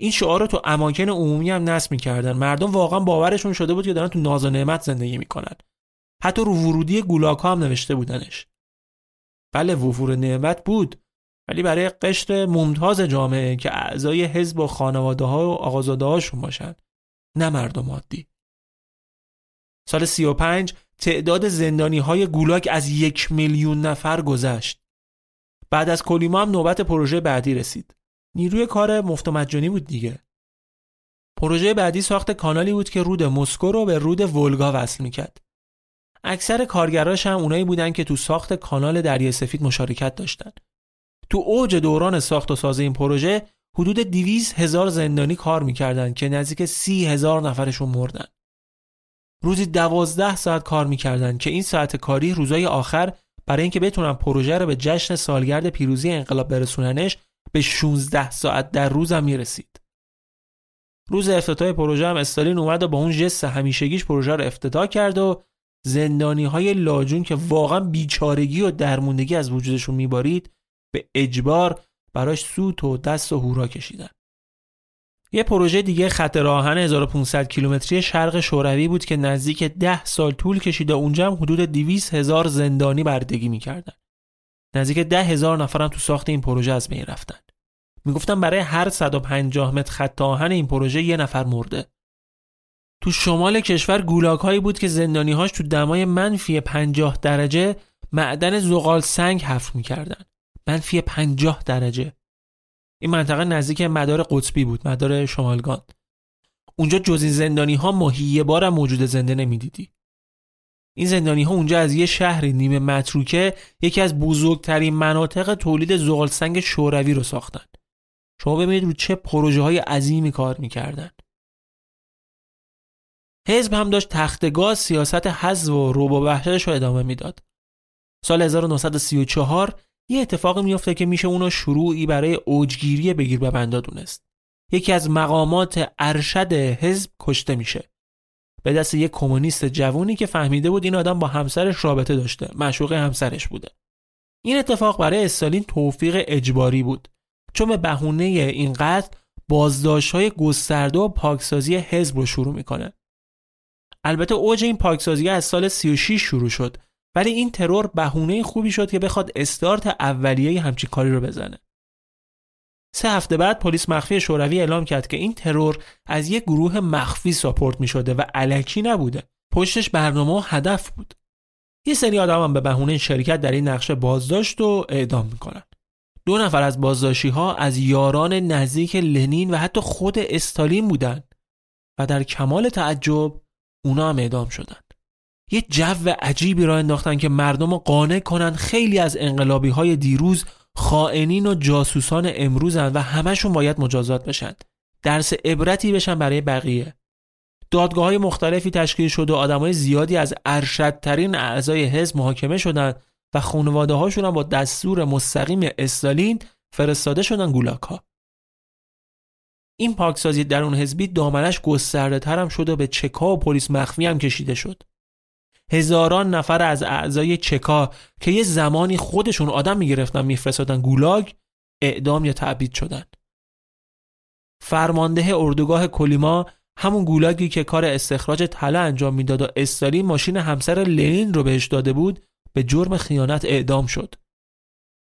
A: این شعار رو تو اماکن عمومی هم نصب می‌کردن. مردم واقعا باورشون شده بود که دارن تو ناز و نعمت زندگی می‌کنن. حتی رو ورودی گولاک هم نوشته بودنش. بله وفور نعمت بود ولی برای قشر ممتاز جامعه که اعضای حزب و خانواده ها و آقازاده هاشون باشن نه مردم عادی. سال 35 تعداد زندانی های گولاک از یک میلیون نفر گذشت. بعد از کلیما هم نوبت پروژه بعدی رسید. نیروی کار مفت مجانی بود دیگه. پروژه بعدی ساخت کانالی بود که رود مسکو رو به رود ولگا وصل می‌کرد. اکثر کارگراش هم اونایی بودن که تو ساخت کانال دریای سفید مشارکت داشتن. تو اوج دوران ساخت و ساز این پروژه حدود 200 هزار زندانی کار می‌کردن که نزدیک سی هزار نفرشون مردن. روزی دوازده ساعت کار می‌کردن که این ساعت کاری روزای آخر برای اینکه بتونن پروژه رو به جشن سالگرد پیروزی انقلاب برسوننش به 16 ساعت در روز هم می‌رسید. روز افتتاح پروژه هم استالین اومد و با اون جست همیشگیش پروژه رو افتتاح کرد و زندانی های لاجون که واقعا بیچارگی و درموندگی از وجودشون میبارید به اجبار براش سوت و دست و هورا کشیدن. یه پروژه دیگه خط راهن 1500 کیلومتری شرق شوروی بود که نزدیک 10 سال طول کشیده اونجا هم حدود 200 هزار زندانی بردگی می‌کردن. نزدیک 10 هزار نفرم تو ساخت این پروژه از بین رفتن. می‌گفتن برای هر 150 متر خط آهن این پروژه یه نفر مرده. تو شمال کشور گولاک هایی بود که زندانی هاش تو دمای منفی 50 درجه معدن زغال سنگ حفر می‌کردن. منفی 50 درجه. این منطقه نزدیک مدار قطبی بود مدار شمالگان اونجا جز این زندانی ها ماهی یه بار موجود زنده نمی‌دیدی این زندانی ها اونجا از یه شهر نیمه متروکه یکی از بزرگترین مناطق تولید زغال سنگ شوروی رو ساختن شما ببینید رو چه پروژه های عظیمی کار می‌کردن حزب هم داشت تختگاه سیاست حزب و روب و وحشتش رو ادامه می‌داد. سال 1934 یه اتفاقی میفته که میشه اونو شروعی برای اوجگیری بگیر به بندا دونست یکی از مقامات ارشد حزب کشته میشه. به دست یک کمونیست جوونی که فهمیده بود این آدم با همسرش رابطه داشته مشوق همسرش بوده. این اتفاق برای استالین توفیق اجباری بود. چون به بهونه این قتل بازداشت های گسترده و پاکسازی حزب رو شروع می‌کنه. البته اوج این پاکسازی از سال 36 شروع شد ولی این ترور بهونه خوبی شد که بخواد استارت اولیه همچین کاری رو بزنه. سه هفته بعد پلیس مخفی شوروی اعلام کرد که این ترور از یک گروه مخفی ساپورت می شده و علکی نبوده. پشتش برنامه و هدف بود. یه سری آدم هم به بهونه شرکت در این نقشه بازداشت و اعدام می‌کنن. دو نفر از بازداشتی ها از یاران نزدیک لنین و حتی خود استالین بودن و در کمال تعجب اونا هم اعدام شدن. یه جو عجیبی را انداختن که مردم رو قانع کنن خیلی از انقلابی های دیروز خائنین و جاسوسان امروزن و همشون باید مجازات بشن درس عبرتی بشن برای بقیه دادگاه های مختلفی تشکیل شد و آدمای زیادی از ارشدترین اعضای حزب محاکمه شدند و خانواده هاشون هم با دستور مستقیم استالین فرستاده شدن گولاک. این پاکسازی درون حزبی دامنش گسترده ترم شد و به چکا و پلیس مخفی هم کشیده شد. هزاران نفر از اعضای چکا که یه زمانی خودشون آدم می‌گرفتن میفرستادن گولاگ اعدام یا تعبید شدن فرمانده اردوگاه کلیما همون گولاگی که کار استخراج طلا انجام می‌داد و استالین ماشین همسر لنین رو بهش داده بود به جرم خیانت اعدام شد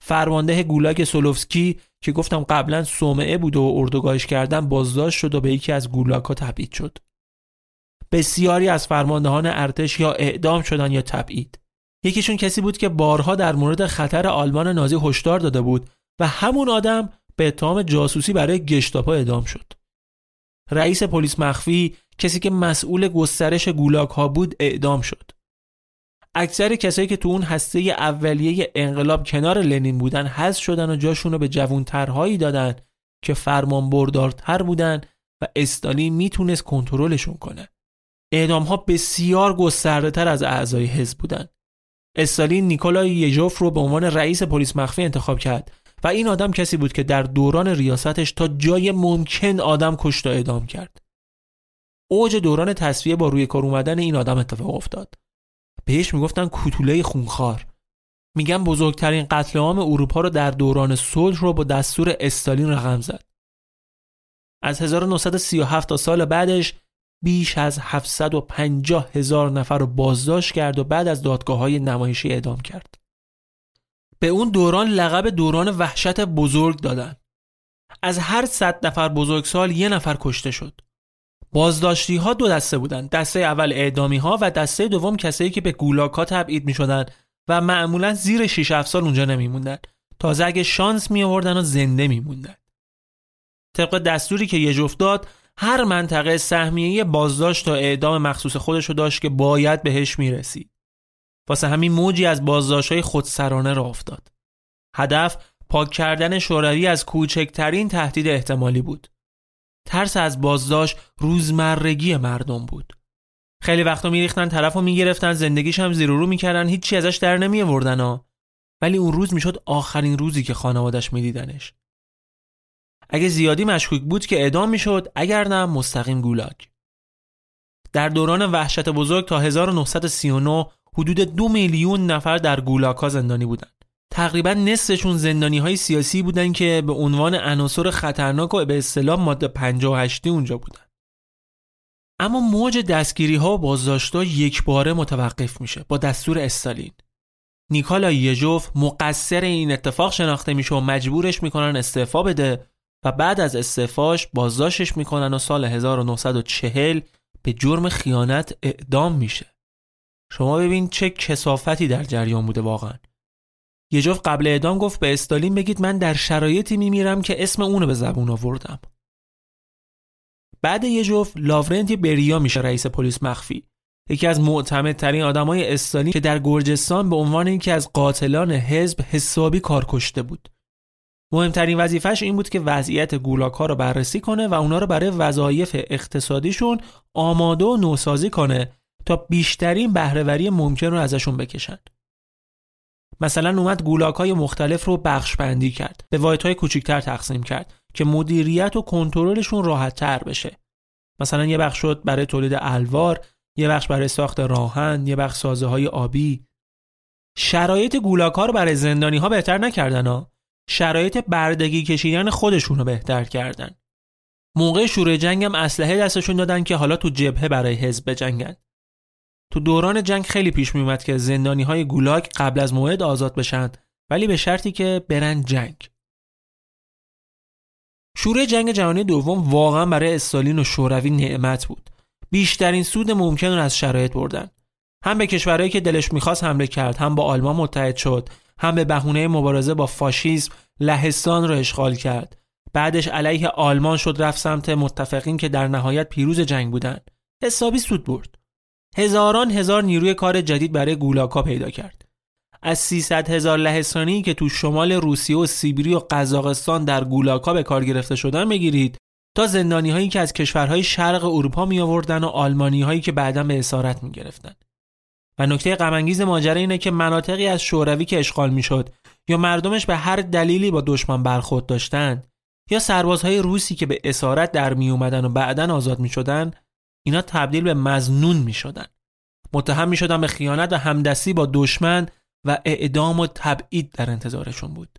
A: فرمانده گولاگ سولوفسکی که گفتم قبلا سومعه بود و اردوگاهش کردن بازداشت شد و به یکی از گولاگ ها تبعید شد. بسیاری از فرماندهان ارتش یا اعدام شدن یا تبعید. یکیشون کسی بود که بارها در مورد خطر آلمان نازی هشدار داده بود و همون آدم به اتهام جاسوسی برای گشتاپا اعدام شد. رئیس پلیس مخفی کسی که مسئول گسترش گولاک ها بود اعدام شد. اکثر کسایی که تو اون هسته اولیه انقلاب کنار لنین بودن حذف شدن و جاشون رو به جوانترهایی دادن که فرمان بردارتر بودن و استالین می‌تونست کنترلشون کنه اعدام ها بسیار گسترده تر از اعضای حزب بودند. استالین نیکولای یجوف رو به عنوان رئیس پلیس مخفی انتخاب کرد و این آدم کسی بود که در دوران ریاستش تا جای ممکن آدم کشت و اعدام کرد. اوج دوران تصفیه با روی کار اومدن این آدم اتفاق افتاد. بهش می‌گفتن کوتوله خونخوار. میگن بزرگترین قتل عام اروپا رو در دوران صلح رو با دستور استالین رقم زد. از 1937 تا سال بعدش بیش از 750 هزار نفر رو بازداشت کرد و بعد از دادگاه های نمایشی اعدام کرد. به اون دوران لقب دوران وحشت بزرگ دادن. از هر صد نفر بزرگسال یه نفر کشته شد. بازداشتی ها دو دسته بودند. دسته اول اعدامی ها و دسته دوم کسایی که به گولاکا تبعید می شدن و معمولا زیر 6 7 سال اونجا نمیموندن. تازه اگه شانس می آوردن و زنده میموندن. طبق دستوری که یه داد هر منطقه سهمیه بازداشت تا اعدام مخصوص خودش رو داشت که باید بهش می‌رسید واسه همین موجی از بازداشت‌های خودسرانه را افتاد. هدف پاک کردن شوروی از کوچکترین تهدید احتمالی بود. ترس از بازداشت روزمرگی مردم بود. خیلی وقتا میریختن طرف رو می‌گرفتن زندگیش هم زیر رو می‌کردن هیچی ازش در نمیوردن ها. ولی اون روز می‌شد آخرین روزی که خانوادش میدیدنش. اگه زیادی مشکوک بود که اعدام می‌شد اگر نه مستقیم گولاگ. در دوران وحشت بزرگ تا 1939 حدود دو میلیون نفر در گولاگ ها زندانی بودند. تقریبا نصفشون زندانی های سیاسی بودند که به عنوان عناصر خطرناک و به اصطلاح ماده 58 اونجا بودند اما موج دستگیری ها و بازداشت یک باره متوقف میشه با دستور استالین. نیکالا یژوف مقصر این اتفاق شناخته میشه و مجبورش می‌کنن استعفا بده و بعد از استعفاش بازداشتش می‌کنن و سال 1940 به جرم خیانت اعدام میشه. شما ببین چه کسافتی در جریان بوده واقعا. یژوف قبل اعدام گفت به استالین بگید من در شرایطی میمیرم که اسم اونو به زبون آوردم. بعد یه جفت لاورنتی بریا میشه رئیس پلیس مخفی. یکی از معتمدترین آدمای استالین که در گرجستان به عنوان یکی از قاتلان حزب حسابی کار کشته بود. مهمترین وظیفش این بود که وضعیت گولاک ها رو بررسی کنه و اونا رو برای وظایف اقتصادیشون آماده و نوسازی کنه تا بیشترین بهرهوری ممکن رو ازشون بکشن. مثلا اومد گولاک های مختلف رو بخش بندی کرد. به واحد های کوچیکتر تقسیم کرد که مدیریت و کنترلشون راحت تر بشه. مثلا یه بخش شد برای تولید الوار یه بخش برای ساخت راهن یه بخش سازه های آبی. شرایط گولاک ها رو برای زندانی ها بهتر نکردن ها شرایط بردگی کشیدن خودشون رو بهتر کردن. موقع شروع جنگ هم اسلحه دستشون دادن که حالا تو جبهه برای حزب بجنگن. تو دوران جنگ خیلی پیش میومد که زندانی های گولاک قبل از موعد آزاد بشن ولی به شرطی که برن جنگ. شروع جنگ جهانی دوم واقعا برای استالین و شوروی نعمت بود. بیشترین سود ممکن رو از شرایط بردن. هم به کشورهایی که دلش می‌خواست حمله کرد هم با آلمان متحد شد هم به بهونه مبارزه با فاشیسم لهستان رو اشغال کرد. بعدش علیه آلمان شد رفت سمت متفقین که در نهایت پیروز جنگ بودند حسابی سود برد. هزاران هزار نیروی کار جدید برای گولاکا پیدا کرد از 300 هزار لهستانی که تو شمال روسیه و سیبری و قزاقستان در گولاکا به کار گرفته شدن بگیرید تا زندانی هایی که از کشورهای شرق اروپا می آوردن و آلمانی هایی که بعدا به اسارت می گرفتن. و نکته غمانگیز ماجرا اینه که مناطقی از شوروی که اشغال می‌شد یا مردمش به هر دلیلی با دشمن برخورد داشتند یا سربازهای روسی که به اسارت در می اومدن و بعدا آزاد می شدن اینا تبدیل به مزنون می شدن. متهم می شدن به خیانت و همدستی با دشمن و اعدام و تبعید در انتظارشون بود.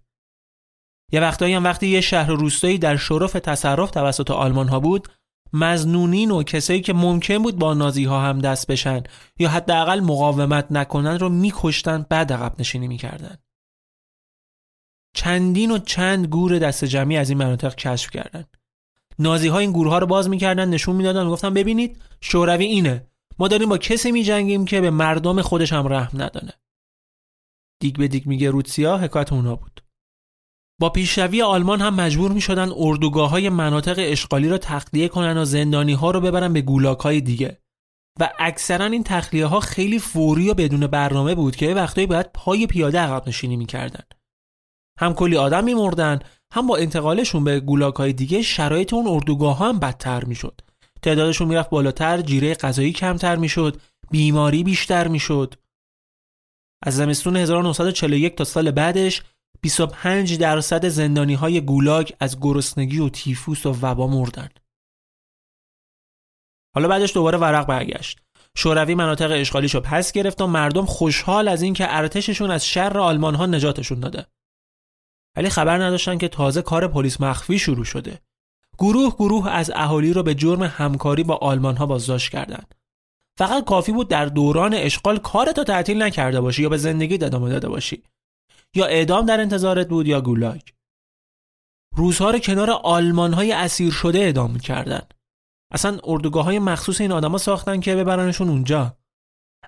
A: یه وقتایی هم وقتی یه شهر روستایی در شرف تصرف توسط آلمان ها بود مزنونین و کسایی که ممکن بود با نازی ها هم دست بشن یا حداقل مقاومت نکنن رو میکشتن بعد عقب نشینی می‌کردن. چندین و چند گور دست جمعی از این مناطق کشف کردن. نازی ها این گورها رو باز می‌کردن نشون می‌دادن گفتن ببینید شوروی اینه. ما داریم با کسی میجنگیم که به مردم خودش هم رحم ندانه دیگ به دیگ میگه روسیا حکایت اونا بود. با پیشروی آلمان هم مجبور می شدن اردوگاه های مناطق اشغالی را تخلیه کنن و زندانی ها رو ببرن به گولاک های دیگه. و اکثرا این تخلیه ها خیلی فوری و بدون برنامه بود که وقتایی باید پای پیاده عقب نشینی می‌کردن. هم کلی آدم میمردن هم با انتقالشون به گولاک های دیگه شرایط اون اردوگاه هم بدتر می‌شد تعدادشون می‌رفت بالاتر جیره غذایی کمتر می‌شد بیماری بیشتر می‌شد از زمستون 1941 تا سال بعدش 25 درصد زندانی های گولاگ از گرسنگی و تیفوس و وبا مردن. حالا بعدش دوباره ورق برگشت. شوروی مناطق اشغالیشو پس گرفت و مردم خوشحال از اینکه ارتششون از شر آلمان ها نجاتشون داده. ولی خبر نداشتن که تازه کار پلیس مخفی شروع شده. گروه گروه از اهالی رو به جرم همکاری با آلمان ها بازداشت کردند. فقط کافی بود در دوران اشغال کارتو تعطیل نکرده باشی یا به زندگی ادامه داده باشی. یا اعدام در انتظارت بود یا گولاگ. روزها رو کنار آلمان های اسیر شده اعدام کردن اصلا اردوگاه های مخصوص این آدما ساختن که ببرنشون اونجا.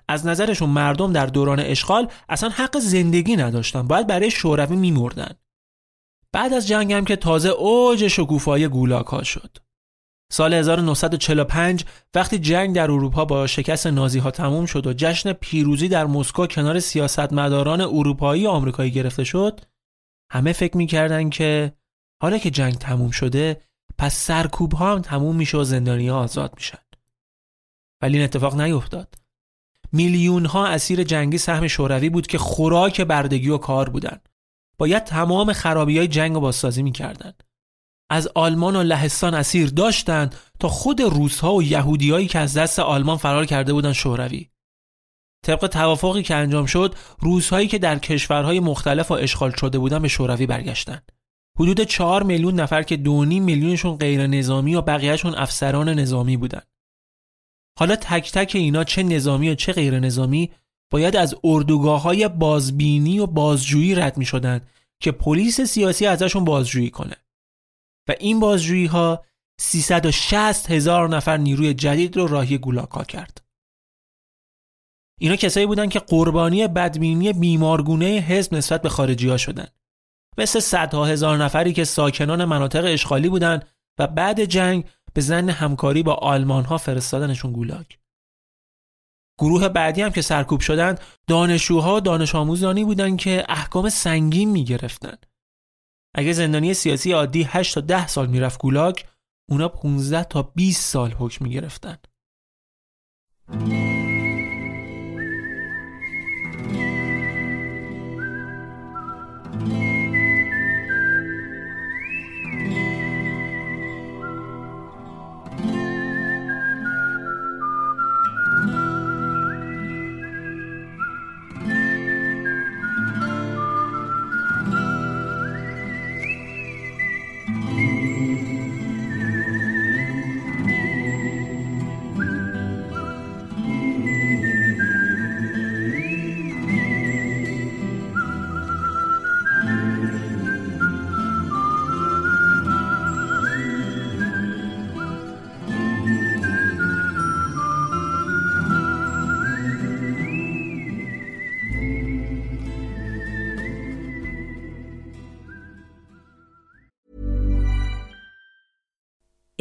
A: از نظرشون مردم در دوران اشغال اصلا حق زندگی نداشتن باید برای شوروی میمردن. بعد از جنگ هم که تازه اوج شکوفایی گولاک ها شد. سال 1945 وقتی جنگ در اروپا با شکست نازی ها تموم شد و جشن پیروزی در مسکو کنار سیاستمداران اروپایی و آمریکایی گرفته شد همه فکر می‌کردن که حالا که جنگ تموم شده پس سرکوب ها هم تموم میشه و زندانی ها آزاد میشن. ولی این اتفاق نیفتاد. میلیون ها اسیر جنگی سهم شوروی بود که خوراک بردگی و کار بودن. باید تمام خرابی های جنگ رو بازسازی می‌کردن. از آلمان و لهستان اسیر داشتند تا خود روسها و یهودیایی که از دست آلمان فرار کرده بودند شوروی. طبق توافقی که انجام شد روسهایی که در کشورهای مختلف و اشغال شده بودند به شوروی برگشتند حدود 4 میلیون نفر که 2.5 میلیونشون غیر نظامی و بقیهشون افسران نظامی بودند حالا تک تک اینا چه نظامی و چه غیر نظامی باید از اردوگاه های بازبینی و بازجویی رد می شدن که پلیس سیاسی ازشون بازجویی کنه و این بازجویی ها 360 هزار نفر نیروی جدید رو راهی گولاکا کرد. اینا کسایی بودن که قربانی بدبینی بیمارگونه حزب نسبت به خارجی ها شدن. مثل صدها هزار نفری که ساکنان مناطق اشغالی بودن و بعد جنگ به زن همکاری با آلمان ها فرستادنشون گولاک. گروه بعدی هم که سرکوب شدن دانشجوها و دانش آموزانی بودن که احکام سنگین می گرفتن. اگه زندانی سیاسی عادی 8 تا 10 سال می‌رفت گولاک اونا 15 تا 20 سال حکم می گرفتن.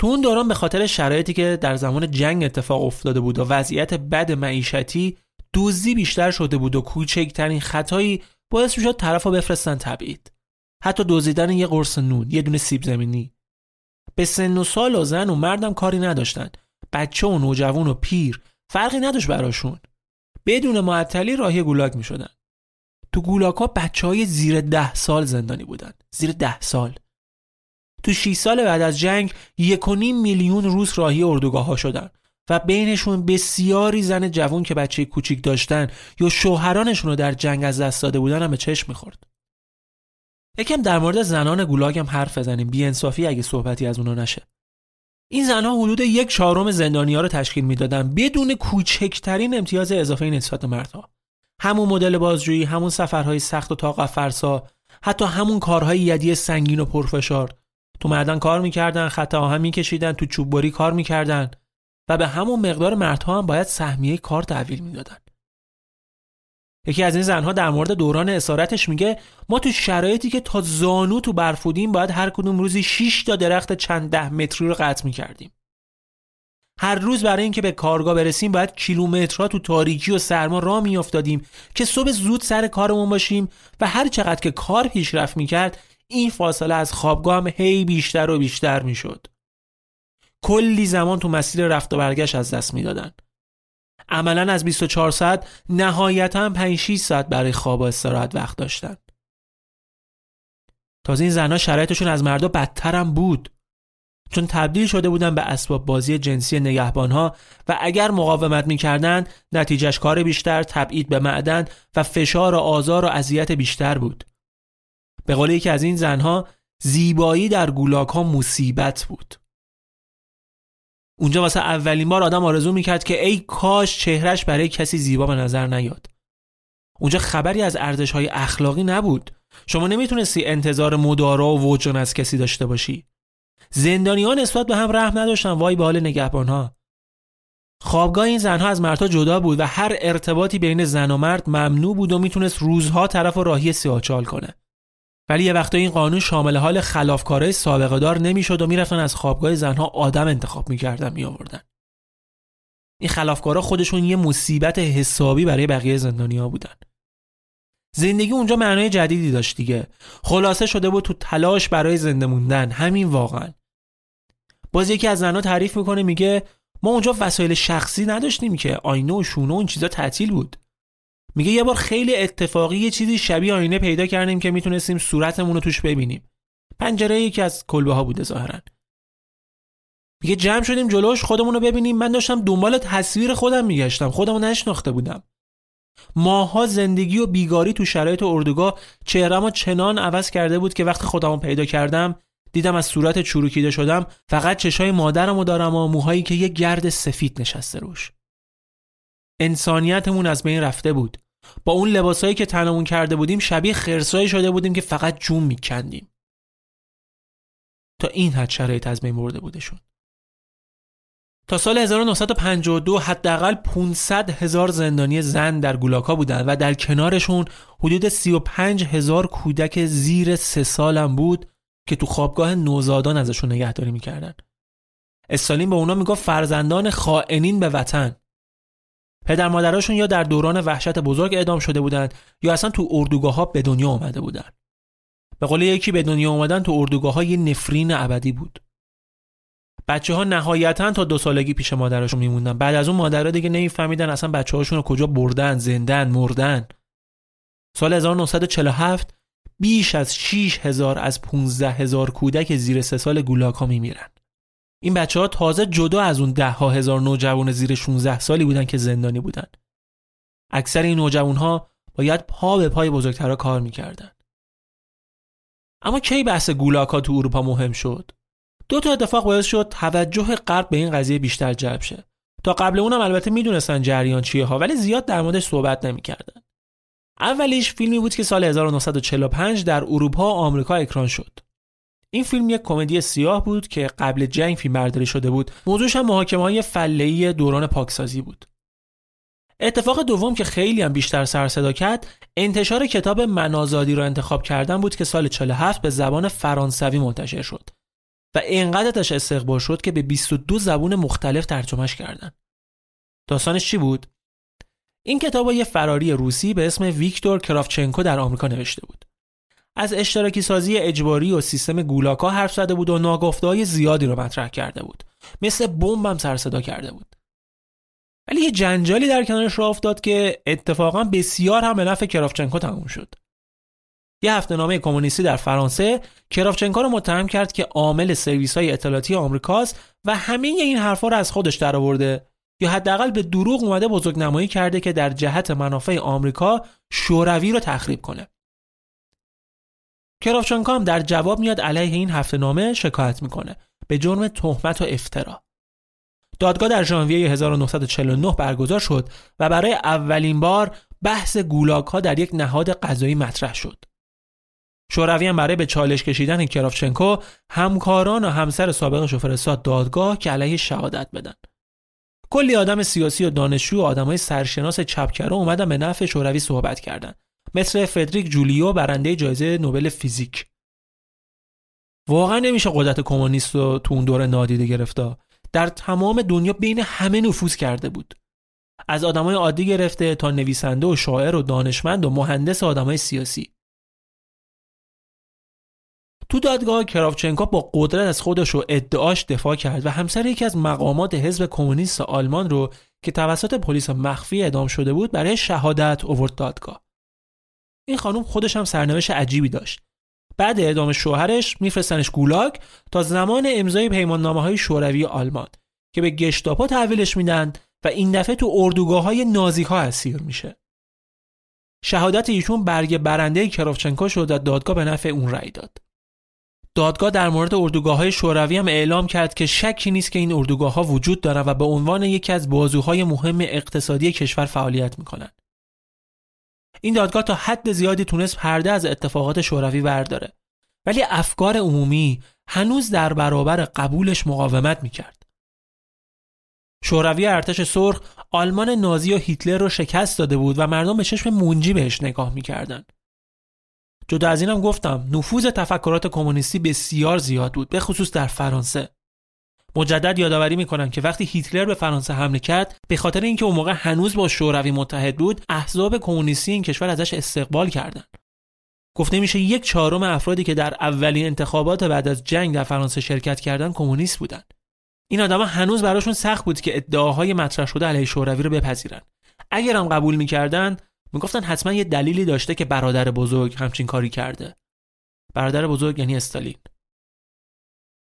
A: تو اون دوران به خاطر شرایطی که در زمان جنگ اتفاق افتاده بود و وضعیت بد معیشتی دزدی بیشتر شده بود و کوچکترین خطایی باعث می‌شد طرف بفرستن تبعید. حتی دزدیدن یه قرص نون یه دونه سیب زمینی. به سن و سال و زن و مردم کاری نداشتن. بچه و نوجوان و پیر. فرقی نداشت براشون. بدون معطلی راهی گولاگ می شدن. تو گولاگ ها بچه های زیر ده سال زندانی بودن. زیر ده سال. تو 6 سال بعد از جنگ یک میلیون روس راهی اردوگاه ها شدن و بینشون بسیاری زن جوان که بچه کوچیک داشتن یا شوهرانشون رو در جنگ از دست داده بودن هم به چشم می‌خورد. یکم در مورد زنان گولاگ هم حرف بزنیم بی انصافی اگه صحبتی از اونا نشه. این زنها حدود یک چهارم زندانیا رو تشکیل می‌دادن بدون کوچکترین امتیاز اضافه نسبت مردها همون مدل بازجویی همون سفرهای سخت و طاقت فرسا حتی همون کارهای یدی سنگین و پرفشار تو معدن کار می‌کردن خط آهن میکشیدن تو چوببری کار می‌کردن و به همون مقدار مردها هم باید سهمیه کار تحویل می‌دادن. یکی از این زنها در مورد دوران اسارتش میگه ما تو شرایطی که تا زانو تو برفودیم باید هر کدوم روزی 6 تا درخت چند ده متری رو قطع می‌کردیم. هر روز برای اینکه به کارگاه برسیم باید کیلومترها تو تاریکی و سرما راه میافتادیم که صبح زود سر کارمون باشیم و هر چقدر که کار پیشرفت می‌کرد این فاصله از خوابگاه هم هی بیشتر و بیشتر می‌شد. کلی زمان تو مسیر رفت و برگشت از دست می‌دادن. عملا از 24 ساعت نهایتا 5 6 ساعت برای خواب و استراحت وقت داشتن. تازه این زنها شرایطشون از مردا بدتر هم بود. چون تبدیل شده بودن به اسباب بازی جنسی نگهبانها و اگر مقاومت می‌کردن نتیجهش کار بیشتر تبعید به معدن و فشار و آزار و اذیت بیشتر بود. به قول یکی از این زنها زیبایی در گولاک ها مصیبت بود. اونجا واسه اولین بار آدم آرزو می‌کرد که ای کاش چهرش برای کسی زیبا به نظر نیاد. اونجا خبری از ارزش های اخلاقی نبود. شما نمی‌تونستی انتظار مدارا و وجدان از کسی داشته باشی. زندانیان نسبت به هم رحم نداشتن. وای به حال نگهبانها. خوابگاه این زنها از مردها جدا بود و هر ارتباطی بین زن و مرد ممنوع بود و می‌تونست روزها طرف و راهی سیاچال کنه. ولی یه وقتا این قانون شامل حال خلافکارای سابقه دار نمی‌شد و می‌رفتن از خوابگاه زنها آدم انتخاب می‌کردن میآوردن. این خلافکارا خودشون یه مصیبت حسابی برای بقیه زندانیا بودن. زندگی اونجا معنای جدیدی داشت دیگه. خلاصه شده بود تو تلاش برای زنده موندن. همین واقعا. باز یکی از زنها تعریف می‌کنه میگه ما اونجا وسایل شخصی نداشتیم که آینه و شونه و این چیزا تعطیل بود. میگه یه بار خیلی اتفاقی یه چیزی شبیه آینه پیدا کردیم که می‌تونستیم صورتمون رو توش ببینیم. پنجره یکی از کلبه ها بوده ظاهرا. میگه جمع شدیم جلوش خودمون رو ببینیم. من داشتم دنبال تصویر خودم میگشتم. خودمو نشناخته بودم. ماها زندگی و بیگاری تو شرایط اردوگاه چهرهمو چنان عوض کرده بود که وقتی خودمو پیدا کردم دیدم از صورت چروکیده شدم. فقط چشای مادرمو دارم و موهایی که یه گرد سفید نشسته روش. انسانیتمون از بین رفته بود. با اون لباسایی که تنمون کرده بودیم شبیه خرسایی شده بودیم که فقط جون میکندیم تا این حد شرایط از بین برده بودشون تا سال 1952 حداقل 500 هزار زندانی زن در گولاکا بودند و در کنارشون حدود 35 هزار کودک زیر سه سالم بود که تو خوابگاه نوزادان ازشون نگهداری می‌کردن. استالین به اونا می‌گفت فرزندان خائنین به وطن. پدر مادراشون یا در دوران وحشت بزرگ اعدام شده بودند یا اصلا تو اردوگاه ها به دنیا آمده بودند. به قول یکی به دنیا آمدن تو اردوگاه ها یه نفرین ابدی بود. بچه ها نهایتا تا دو سالگی پیش مادرشون میموندن بعد از اون مادرها دیگه نمیفهمیدن اصلا بچه هاشون رو کجا بردن زندن مردن سال 1947 بیش از 6 هزار از 15 هزار کودک زیر سه سال گولاک ها میمیرن این بچه ها تازه جدا از اون ده ها هزار نوجوان زیر 16 سالی بودن که زندانی بودن. اکثر این نوجوان ها باید پا به پای بزرگترها کار می‌کردن. اما کی بحث گولاک ها تو اروپا مهم شد؟ دو تا اتفاق باعث شد توجه غرب به این قضیه بیشتر جلب شه. تا قبل اونم البته می‌دونستن جریان چیه ها ولی زیاد در موردش صحبت نمی‌کردن. اولیش فیلمی بود که سال 1945 در اروپا و آمریکا اکران شد. این فیلم یک کمدی سیاه بود که قبل جنگ فیلم برداری شده بود موضوعش هم محاکمه های فله‌ای دوران پاکسازی بود اتفاق دوم که خیلی هم بیشتر سر صدا کرد انتشار کتاب منازادی را انتخاب کردن بود که سال 47 به زبان فرانسوی منتشر شد و اینقدر ازش استقبال شد که به 22 زبون مختلف ترجمهش کردن. داستانش چی بود؟ این کتاب یه فراری روسی به اسم ویکتور کرافچنکو در آمریکا نوشته بود. از اشتراکی سازی اجباری و سیستم گولاکا حرف زده بود و ناگفته زیادی رو مطرح کرده بود. مثل بمبم سر صدا کرده بود. ولی یه جنجالی در کنارش راه افتاد که اتفاقا بسیار هم به نفع کرافچنکو تموم شد. یه هفته نامه کمونیستی در فرانسه کراوچنکو رو متهم کرد که عامل سرویس های اطلاعاتی آمریکاست و همه این حرفا رو از خودش درآورده یا حداقل به دروغ اومده بزرگ نمایی کرده که در جهت منافع آمریکا شوروی رو تخریب کنه. کراوچنکو هم در جواب میاد علیه این هفته نامه شکایت می‌کنه. به جرم تهمت و افترا. دادگاه در ژانویه 1949 برگزار شد و برای اولین بار بحث گولاک ها در یک نهاد قضایی مطرح شد. شوروی هم برای به چالش کشیدن کرافچنکو همکاران و همسر سابقش رو فرستاد دادگاه که علیه شهادت بدن. کلی آدم سیاسی و دانشجو و آدمای سرشناس چپکرا اومدن به نفع شوروی صحبت کردند. مثل فدریک جولیو برنده جایزه نوبل فیزیک. واقعا نمیشه قدرت کمونیست رو تو اون دوره نادیده گرفته. در تمام دنیا بین همه نفوذ کرده بود. از آدمای عادی گرفته تا نویسنده و شاعر و دانشمند و مهندس آدمای سیاسی. تو دادگاه کراوچنکو با قدرت از خودش رو ادعاش دفاع کرد و همسر یکی از مقامات حزب کمونیست آلمان رو که توسط پلیس مخفی اعدام شده بود برای شهادت اوورد دادگاه. این خانم خودش هم سرنوشت عجیبی داشت. بعد اعدام شوهرش میفرستنش گولاگ تا زمان امضای پیماننامه های شوروی آلمان که به گشتاپا تحویلش میدن و این دفعه تو اردوگاه های نازی ها اسیر میشه. شهادت ایشون برگ برنده کراوچنکو شد و دادگاه به نفع اون رأی داد. دادگاه در مورد اردوگاه های شوروی هم اعلام کرد که شکی نیست که این اردوگاه ها وجود دارند و به عنوان یکی از بازوهای مهم اقتصادی کشور فعالیت می‌کنند. این دادگاه تا حد زیادی تونست پرده از اتفاقات شوروی برداره ولی افکار عمومی هنوز در برابر قبولش مقاومت می‌کرد. شوروی ارتش سرخ آلمان نازی و هیتلر رو شکست داده بود و مردم به چشم منجی بهش نگاه می‌کردند. جدا از اینم گفتم نفوذ تفکرات کمونیستی بسیار زیاد بود به خصوص در فرانسه مجدد یادآوری می‌کنم که وقتی هیتلر به فرانسه حمله کرد به خاطر اینکه اون موقع هنوز با شوروی متحد بود احزاب کمونیستی این کشور ازش استقبال کردند. گفته میشه یک چهارم افرادی که در اولین انتخابات بعد از جنگ در فرانسه شرکت کردند کمونیست بودند. این آدما هنوز براشون سخت بود که ادعاهای مطرح شده علیه شوروی رو بپذیرن. اگرم قبول می‌کردن می‌گفتن حتما یه دلیلی داشته که برادر بزرگ همچین کاری کرده. برادر بزرگ یعنی استالین.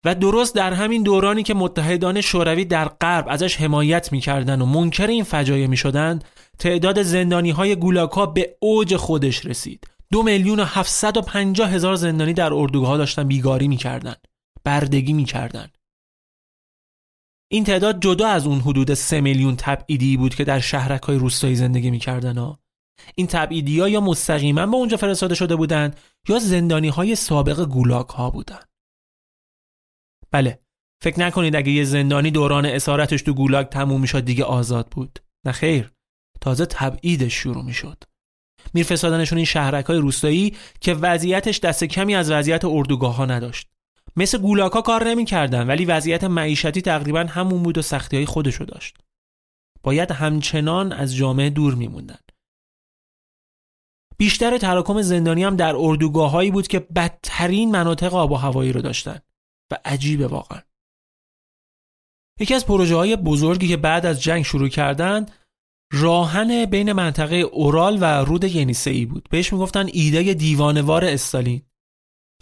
A: و درست در همین دورانی که متحدان شوروی در غرب ازش حمایت می‌کردن و منکر این فجایع می‌شدند تعداد زندانی های گولاکا به اوج خودش رسید دو میلیون و هفتصد و پنجاه هزار زندانی در اردوگاه داشتن بیگاری می‌کردن بردگی می‌کردن این تعداد جدا از اون حدود سه میلیون تبعیدی بود که در شهرک های روستایی زندگی می‌کردن ها. این تبعیدی ها یا مستقیما به اونجا فرستاده شده بودند یا زندانی های سابق گولاک ها بودند. بله. فکر نکنید اگه یه زندانی دوران اسارتش تو گولاگ تموم می‌شد دیگه آزاد بود. نه خیر. تازه تبعیدش شروع می‌شد. میرفرستادنشون این شهرک های روستایی که وضعیتش دست کمی از وضعیت اردوگاه ها نداشت. مثل گولاک ها کار نمی‌کردن ولی وضعیت معیشتی تقریبا همون بود و سختی های خودشو داشت. باید همچنان از جامعه دور میموندن. بیشتر تراکم زندانی هم در اردوگاههایی بود که بدترین مناطق آب و هوایی رو داشتن. و عجیبه واقعا. یکی از پروژه های بزرگی که بعد از جنگ شروع کردن راهن بین منطقه اورال و رود ینیسه بود. بهش می‌گفتن ایده دیوانوار استالین.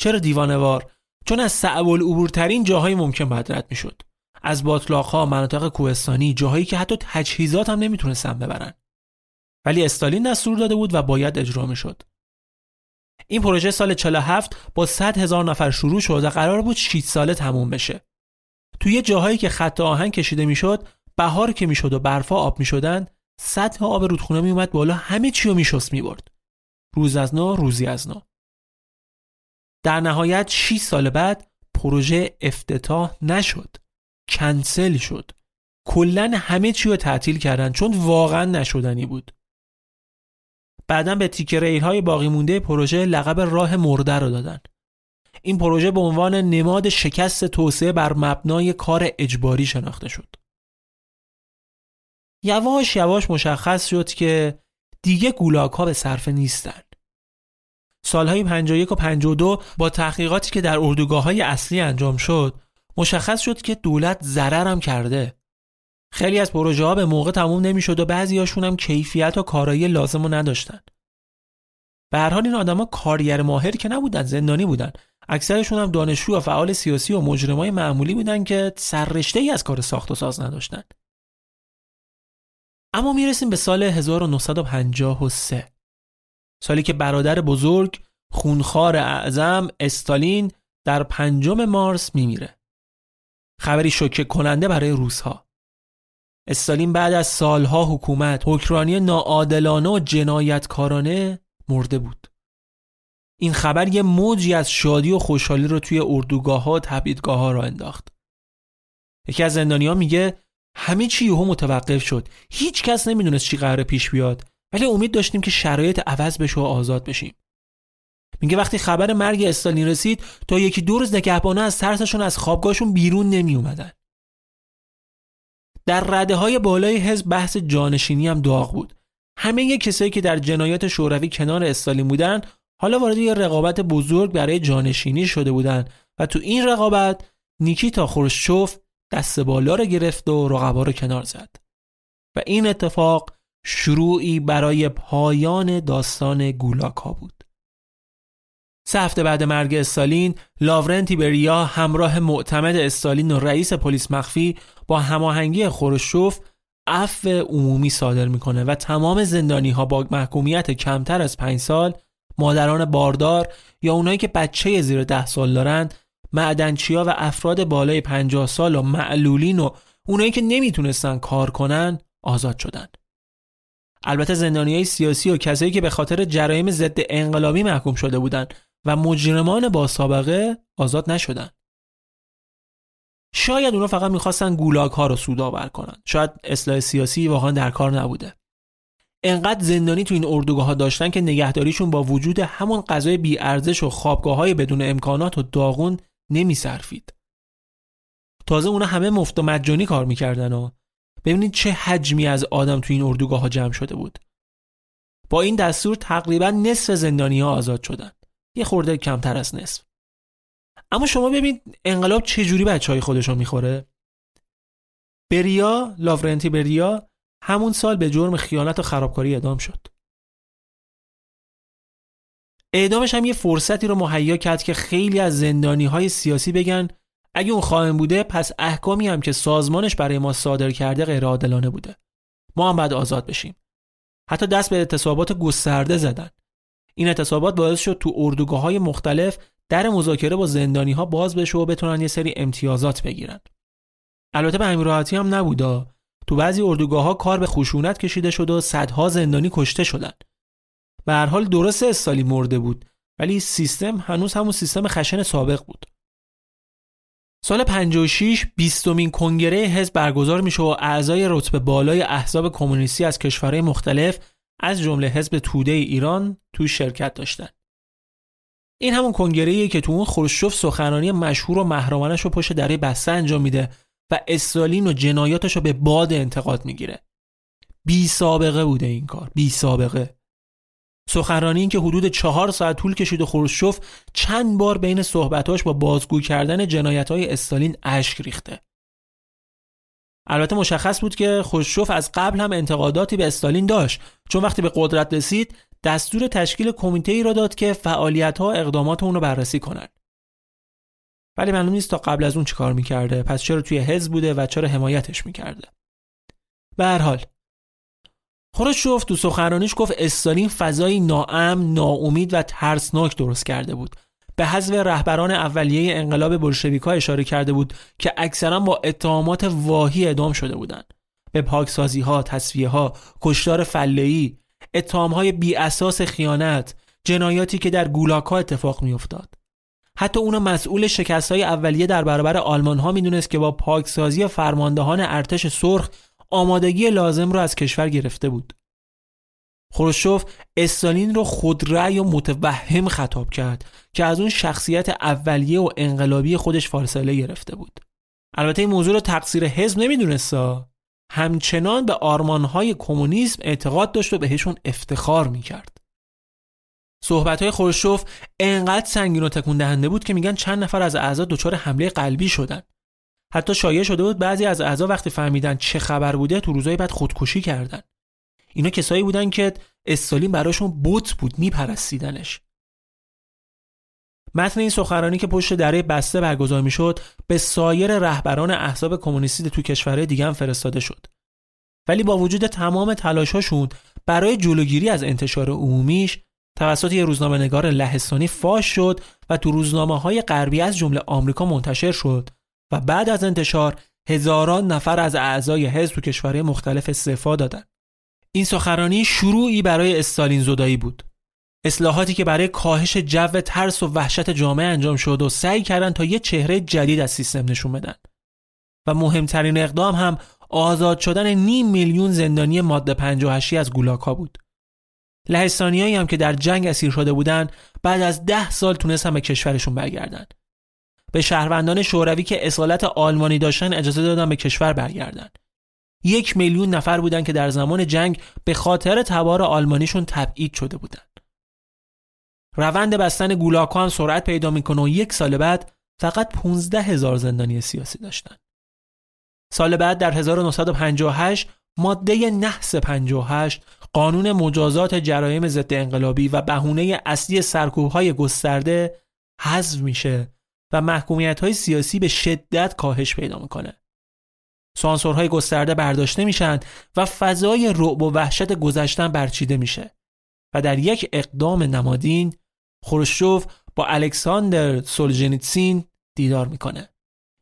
A: چرا دیوانوار؟ چون از صعب العبورترین جاهای ممکن باید می‌شد. از ها مناطق کوهستانی جاهایی که حتی تجهیزات هم نمی‌تونستن ببرن. ولی استالین دستور داده بود و باید اجرا می‌شد. این پروژه سال 47 با 100 هزار نفر شروع شد و قرار بود 6 ساله تموم بشه. توی جاهایی که خط آهن کشیده می‌شد، بهار که می‌شد و برفا آب می‌شدن، سطح آب رودخونه میومد بالا همه چی رو میشست می‌برد. روز از نو روزی از نو. در نهایت 6 سال بعد پروژه افتتاح نشد. کنسل شد. کلا همه چی رو تعطیل کردن چون واقعا نشدنی بود. بعدا به تیکه ریل های باقی مونده پروژه لقب راه مرده رو دادن. این پروژه به عنوان نماد شکست توسعه بر مبنای کار اجباری شناخته شد. یواش یواش مشخص شد که دیگه گولاک ها به صرفه نیستن. سالهای 51 و 52 با تحقیقاتی که در اردوگاه های اصلی انجام شد مشخص شد که دولت ضرر هم کرده. خیلی از پروژه ها به موقع تموم نمی‌شد و بعضی هاشون هم کیفیت و کارایی لازم رو نداشتن. به هر حال این آدما کارگر ماهر که نبودن زندانی بودن. اکثرشون هم دانشجو و فعال سیاسی و مجرمای معمولی بودن که سررشته ای از کار ساخت و ساز نداشتن. اما می‌رسیم به سال 1953 سالی که برادر بزرگ خونخوار اعظم استالین در پنجم مارس میمیره. خبری شوکه کننده برای روسها استالین بعد از سالها حکومت حکرانی ناعادلانه و جنایتکارانه مرده بود. این خبر یه موجی از شادی و خوشحالی رو توی اردوگاه ها و تبعیدگاه ها را انداخت. یکی از ها میگه همه چی یهو متوقف شد. هیچ کس نمی‌دونست چی قراره پیش بیاد ولی امید داشتیم که شرایط عوض بشه و آزاد بشیم. میگه وقتی خبر مرگ استالین رسید تا یکی دو روز نگهبانه از ترسشون از خوابگاهشون بیرون نمی اومدن. در رده های بالای حزب بحث جانشینی هم داغ بود. همه کسایی که در جنایات شوروی کنار استالین بودن حالا وارد یه رقابت بزرگ برای جانشینی شده بودن و تو این رقابت نیکیتا خروشچوف دست بالا رو گرفت و رقبا رو کنار زد. و این اتفاق شروعی برای پایان داستان گولاک ها بود. سه هفته بعد مرگ استالین لاورنتی بریا همراه معتمد استالین و رئیس پلیس مخفی با هماهنگی خروشوف عفو عمومی صادر می‌کنه و تمام زندانی ها با محکومیت کمتر از پنج سال مادران باردار یا اونایی که بچه زیر ده سال دارند معدنچیا و افراد بالای پنجاه سال و معلولین و اونایی که نمی‌تونستن کار کنن آزاد شدن البته زندانی های سیاسی و کسایی که به خاطر جرایم ضد انقلابی محکوم شده بودند و مجرمان با سابقه آزاد نشدن. شاید اونا فقط می‌خواستن گولاگ ها رو سودآور کنن. شاید اصلاح سیاسی واقعا در کار نبوده. انقدر زندانی تو این اردوگاه ها داشتن که نگهداریشون با وجود همون غذای بی ارزش و خوابگاه های بدون امکانات و داغون نمیصرفید. تازه اونا همه مفت و مجانی کار می‌کردن و ببینید چه حجمی از آدم تو این اردوگاه ها جمع شده بود. با این دستور تقریبا نصف زندانی ها آزاد شدن. یه خورده کمتر از نصف. اما شما ببین انقلاب چه جوری بچه های خودشو می‌خوره؟ بریا لاورنتی بریا همون سال به جرم خیانت و خرابکاری اعدام شد. اعدامش هم یه فرصتی رو مهیا کرد که خیلی از زندانی های سیاسی بگن اگه اون خائن بوده پس احکامی هم که سازمانش برای ما صادر کرده غیر عادلانه بوده. ما هم بعد آزاد بشیم. حتی دست به اعتصابات گسترده زدن. این اعتصابات باعث شد تو اردوگاه های مختلف در مذاکره با زندانی ها باز بشه و بتونن یه سری امتیازات بگیرن. البته به همین راحتی هم نبودا تو بعضی اردوگاه ها کار به خشونت کشیده شد و صدها زندانی کشته شدن. به هر حال درست استالی مرده بود ولی سیستم هنوز همون سیستم خشن سابق بود. سال 56 بیستمین کنگره حزب برگزار میشه و اعضای رتبه بالای احزاب کمونیستی از کشورهای مختلف از جمله حزب توده ایران تو شرکت داشتن. این همون کنگره که تو اون خروشچوف سخنرانی مشهور و محرمانش رو پشت دره بسته انجام میده و استالین و جنایاتش رو به باد انتقاد می‌گیره. بی سابقه بوده این کار بی سابقه. سخنرانی این که حدود چهار ساعت طول کشید و خروشچوف چند بار بین صحبتاش با بازگو کردن جنایت های استالین اشک ریخته. البته مشخص بود که خروشچوف از قبل هم انتقاداتی به استالین داشت. چون وقتی به قدرت رسید دستور تشکیل کمیته ای را داد که فعالیت ها اقدامات اون رو بررسی کنند. ولی معلوم نیست تا قبل از اون چیکار می‌کرده پس چرا توی حزب بوده و چرا حمایتش می‌کرده. به هر حال خروشچوف تو سخنرانیش گفت استالین فضایی ناامن، ناامید و ترسناک درست کرده بود. به حذف رهبران اولیه انقلاب بلشویکا اشاره کرده بود که اکثرا با اتهامات واهی اعدام شده بودند به پاکسازی ها، تصفیه ها، کشتار فله‌ای، اتهام های بی اساس خیانت، جنایاتی که در گولاکا اتفاق میافتاد. حتی اون مسئول شکست های اولیه در برابر آلمان ها می‌دونست که با پاکسازی فرماندهان ارتش سرخ آمادگی لازم را از کشور گرفته بود. خروشوف استالین رو خودرأی و متوهم خطاب کرد که از اون شخصیت اولیه و انقلابی خودش فاصله گرفته بود. البته این موضوع رو تقصیر حزب نمیدونستا همچنان به آرمانهای کمونیسم اعتقاد داشت و بهشون افتخار می‌کرد. صحبت های خروشوف انقدر سنگین و تکون دهنده بود که میگن چند نفر از اعضا دچار حمله قلبی شدن. حتی شایع شده بود بعضی از اعضا وقتی فهمیدن چه خبر بوده تو روزهای بعد خودکشی کردن. اینا کسایی بودن که استالین براشون بوت بود میپرستیدنش متن این سخنرانی که پشت دره بسته برگزار می‌شد به سایر رهبران احزاب کمونیستی تو کشورهای دیگه هم فرستاده شد ولی با وجود تمام تلاشاشون برای جلوگیری از انتشار عمومیش توسط یه روزنامه نگار لهستانی فاش شد و تو روزنامه های غربی از جمله آمریکا منتشر شد و بعد از انتشار هزاران نفر از اعضای حزب تو کشورهای مختلف استعفا دادن. این سخرانی شروعی برای استالین زدایی بود. اصلاحاتی که برای کاهش جو ترس و وحشت جامعه انجام شد و سعی کردن تا یه چهره جدید از سیستم نشون بدن. و مهمترین اقدام هم آزاد شدن نیم میلیون زندانی ماده 58 از گولاکا بود. لهستانیایی هم که در جنگ اسیر شده بودند بعد از ده سال تونستن به کشورشون برگردن. به شهروندان شوروی که اصالت آلمانی داشتن اجازه دادن به کشور برگردن. یک میلیون نفر بودن که در زمان جنگ به خاطر تبار آلمانیشون تبعید شده بودن. روند بستن گولاکا هم سرعت پیدا می‌کنه و یک سال بعد فقط 15 هزار زندانی سیاسی داشتن. سال بعد در 1958 ماده نحس 58 قانون مجازات جرایم ضد انقلابی و بهونه اصلی سرکوب‌های گسترده حذف میشه و محکومیت های سیاسی به شدت کاهش پیدا می‌کنه. سانسورهای گسترده برداشته میشن و فضای رعب و وحشت گذشتن برچیده میشه و در یک اقدام نمادین خروشچوف با الکساندر سولجنیتسین دیدار می‌کنه.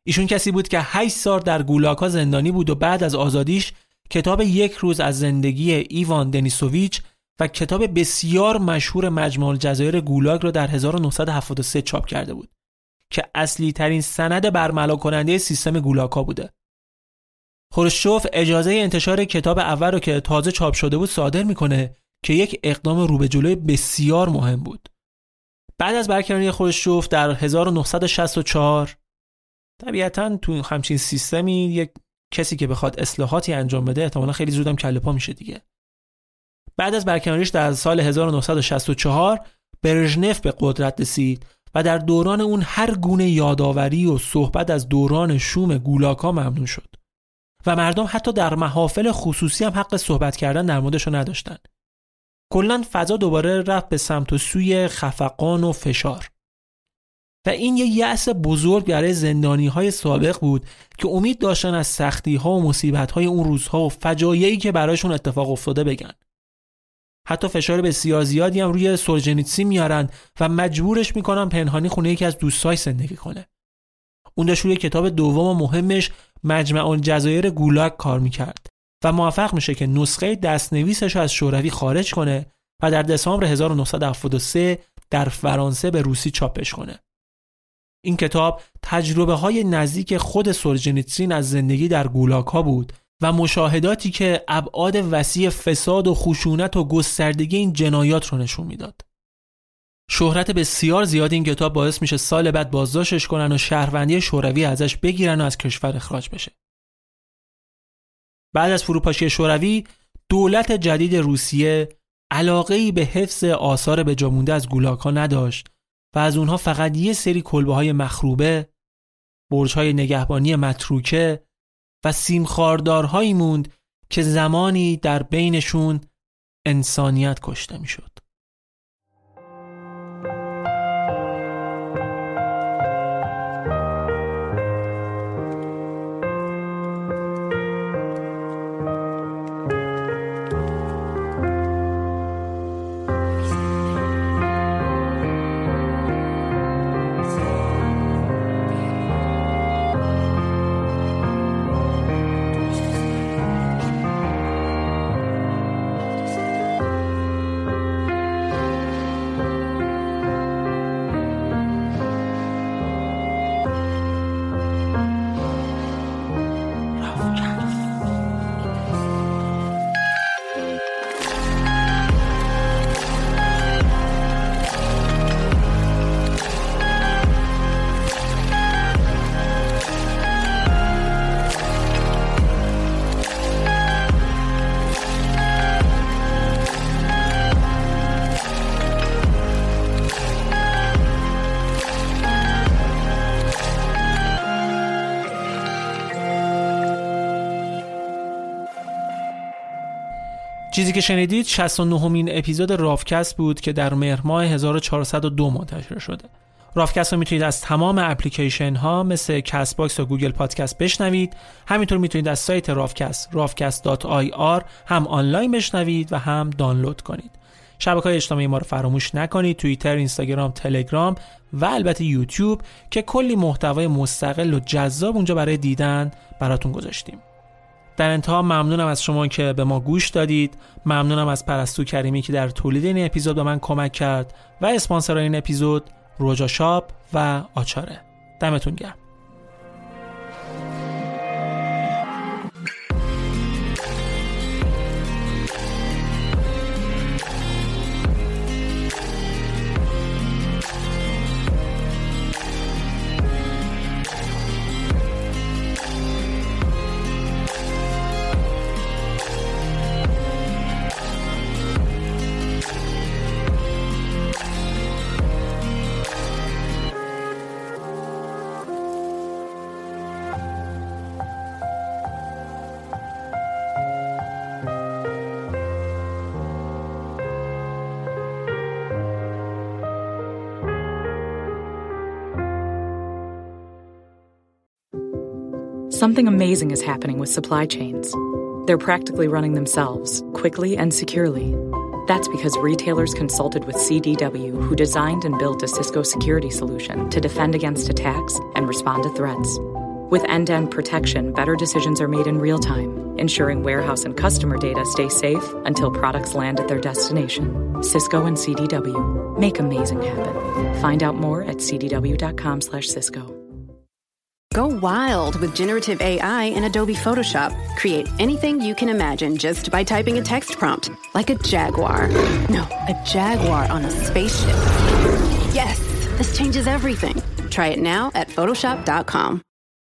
A: ایشون کسی بود که 8 سال در گولاکا زندانی بود و بعد از آزادیش کتاب یک روز از زندگی ایوان دنیسوویچ و کتاب بسیار مشهور مجموع الجزایر گولاگ را در 1973 چاپ کرده بود که اصلی ترین سند برملا کننده سیستم گولاکا بوده. خروشچوف اجازه انتشار کتاب اول رو که تازه چاپ شده بود صادر می‌کنه که یک اقدام رو به جلوی بسیار مهم بود. بعد از برکناری خروشچوف در 1964 طبیعتا تو همچین سیستمی یک کسی که بخواد اصلاحاتی انجام بده احتمالا خیلی زودم کله پا میشه دیگه بعد از برکناریش در سال 1964 برژنف به قدرت رسید و در دوران اون هر گونه یادآوری و صحبت از دوران شوم گولاکا ممنوع شد و مردم حتی در محافل خصوصی هم حق صحبت کردن در موردش نداشتن. کلا فضا دوباره رفت به سمت و سوی خفقان و فشار. و این یه یأس بزرگ برای زندانی های سابق بود که امید داشتن از سختی ها و مصیبت های اون روزها و فجایعی که برایشون اتفاق افتاده بگن. حتی فشار بسیار زیادی هم روی سولجنیتسی میارن و مجبورش می‌کنن پنهانی خونه یکی از دوستای زندگی کنه. اون داشت روی کتاب دوم و مهمش مجمع الجزایر گولاگ کار می‌کرد و موفق میشه که نسخه دستنویسش از شوروی خارج کنه و در دسامبر 1973 در فرانسه به روسی چاپش کنه این کتاب تجربه های نزدیک خود سولجنیتسین از زندگی در گولاک بود و مشاهداتی که ابعاد وسیع فساد و خشونت و گستردگی این جنایات رو نشون می‌داد. شهرت بسیار زیاد این کتاب باعث میشه سال بعد بازداشتش کنن و شهروندی شوروی ازش بگیرن و از کشور اخراج بشه. بعد از فروپاشی شوروی دولت جدید روسیه علاقه به حفظ آثار به جامونده از گولاک ها نداشت و از اونها فقط یه سری کلبه های مخروبه برج های نگهبانی متروکه و سیمخاردارهایی موند که زمانی در بینشون انسانیت کشته می‌شد. چیزی که شنیدید 69 مین اپیزود رافکست بود که در مهر ماه 1402 منتشر شده. رافکست رو می‌تونید از تمام اپلیکیشن ها مثل کست باکس و گوگل پادکست بشنوید همینطور می‌تونید از سایت رافکست rafcast.ir هم آنلاین بشنوید و هم دانلود کنید شبکه های اجتماعی ما رو فراموش نکنید توییتر، اینستاگرام، تلگرام و البته یوتیوب که کلی محتوای مستقل و جذاب اونجا برای دیدن براتون گذاشتیم. در انتها ممنونم از شما که به ما گوش دادید. ممنونم از پرستو کریمی که در تولید این اپیزود به من کمک کرد و اسپانسر این اپیزود روجا شاپ و آچاره. دمتون گرم.
B: Something amazing is happening with supply chains. They're practically running themselves, quickly and securely. That's because retailers consulted with CDW, who designed and built a Cisco security solution to defend against attacks and respond to threats. With end to end protection, better decisions are made in real time, ensuring warehouse and customer data stay safe until products land at their destination. Cisco and CDW make amazing happen. Find out more at cdw.com/cisco.
C: Go wild with generative AI in Adobe Photoshop. Create anything you can imagine just by typing a text prompt, like a jaguar. No, a jaguar on a spaceship. Yes, this changes everything. Try it now at Photoshop.com.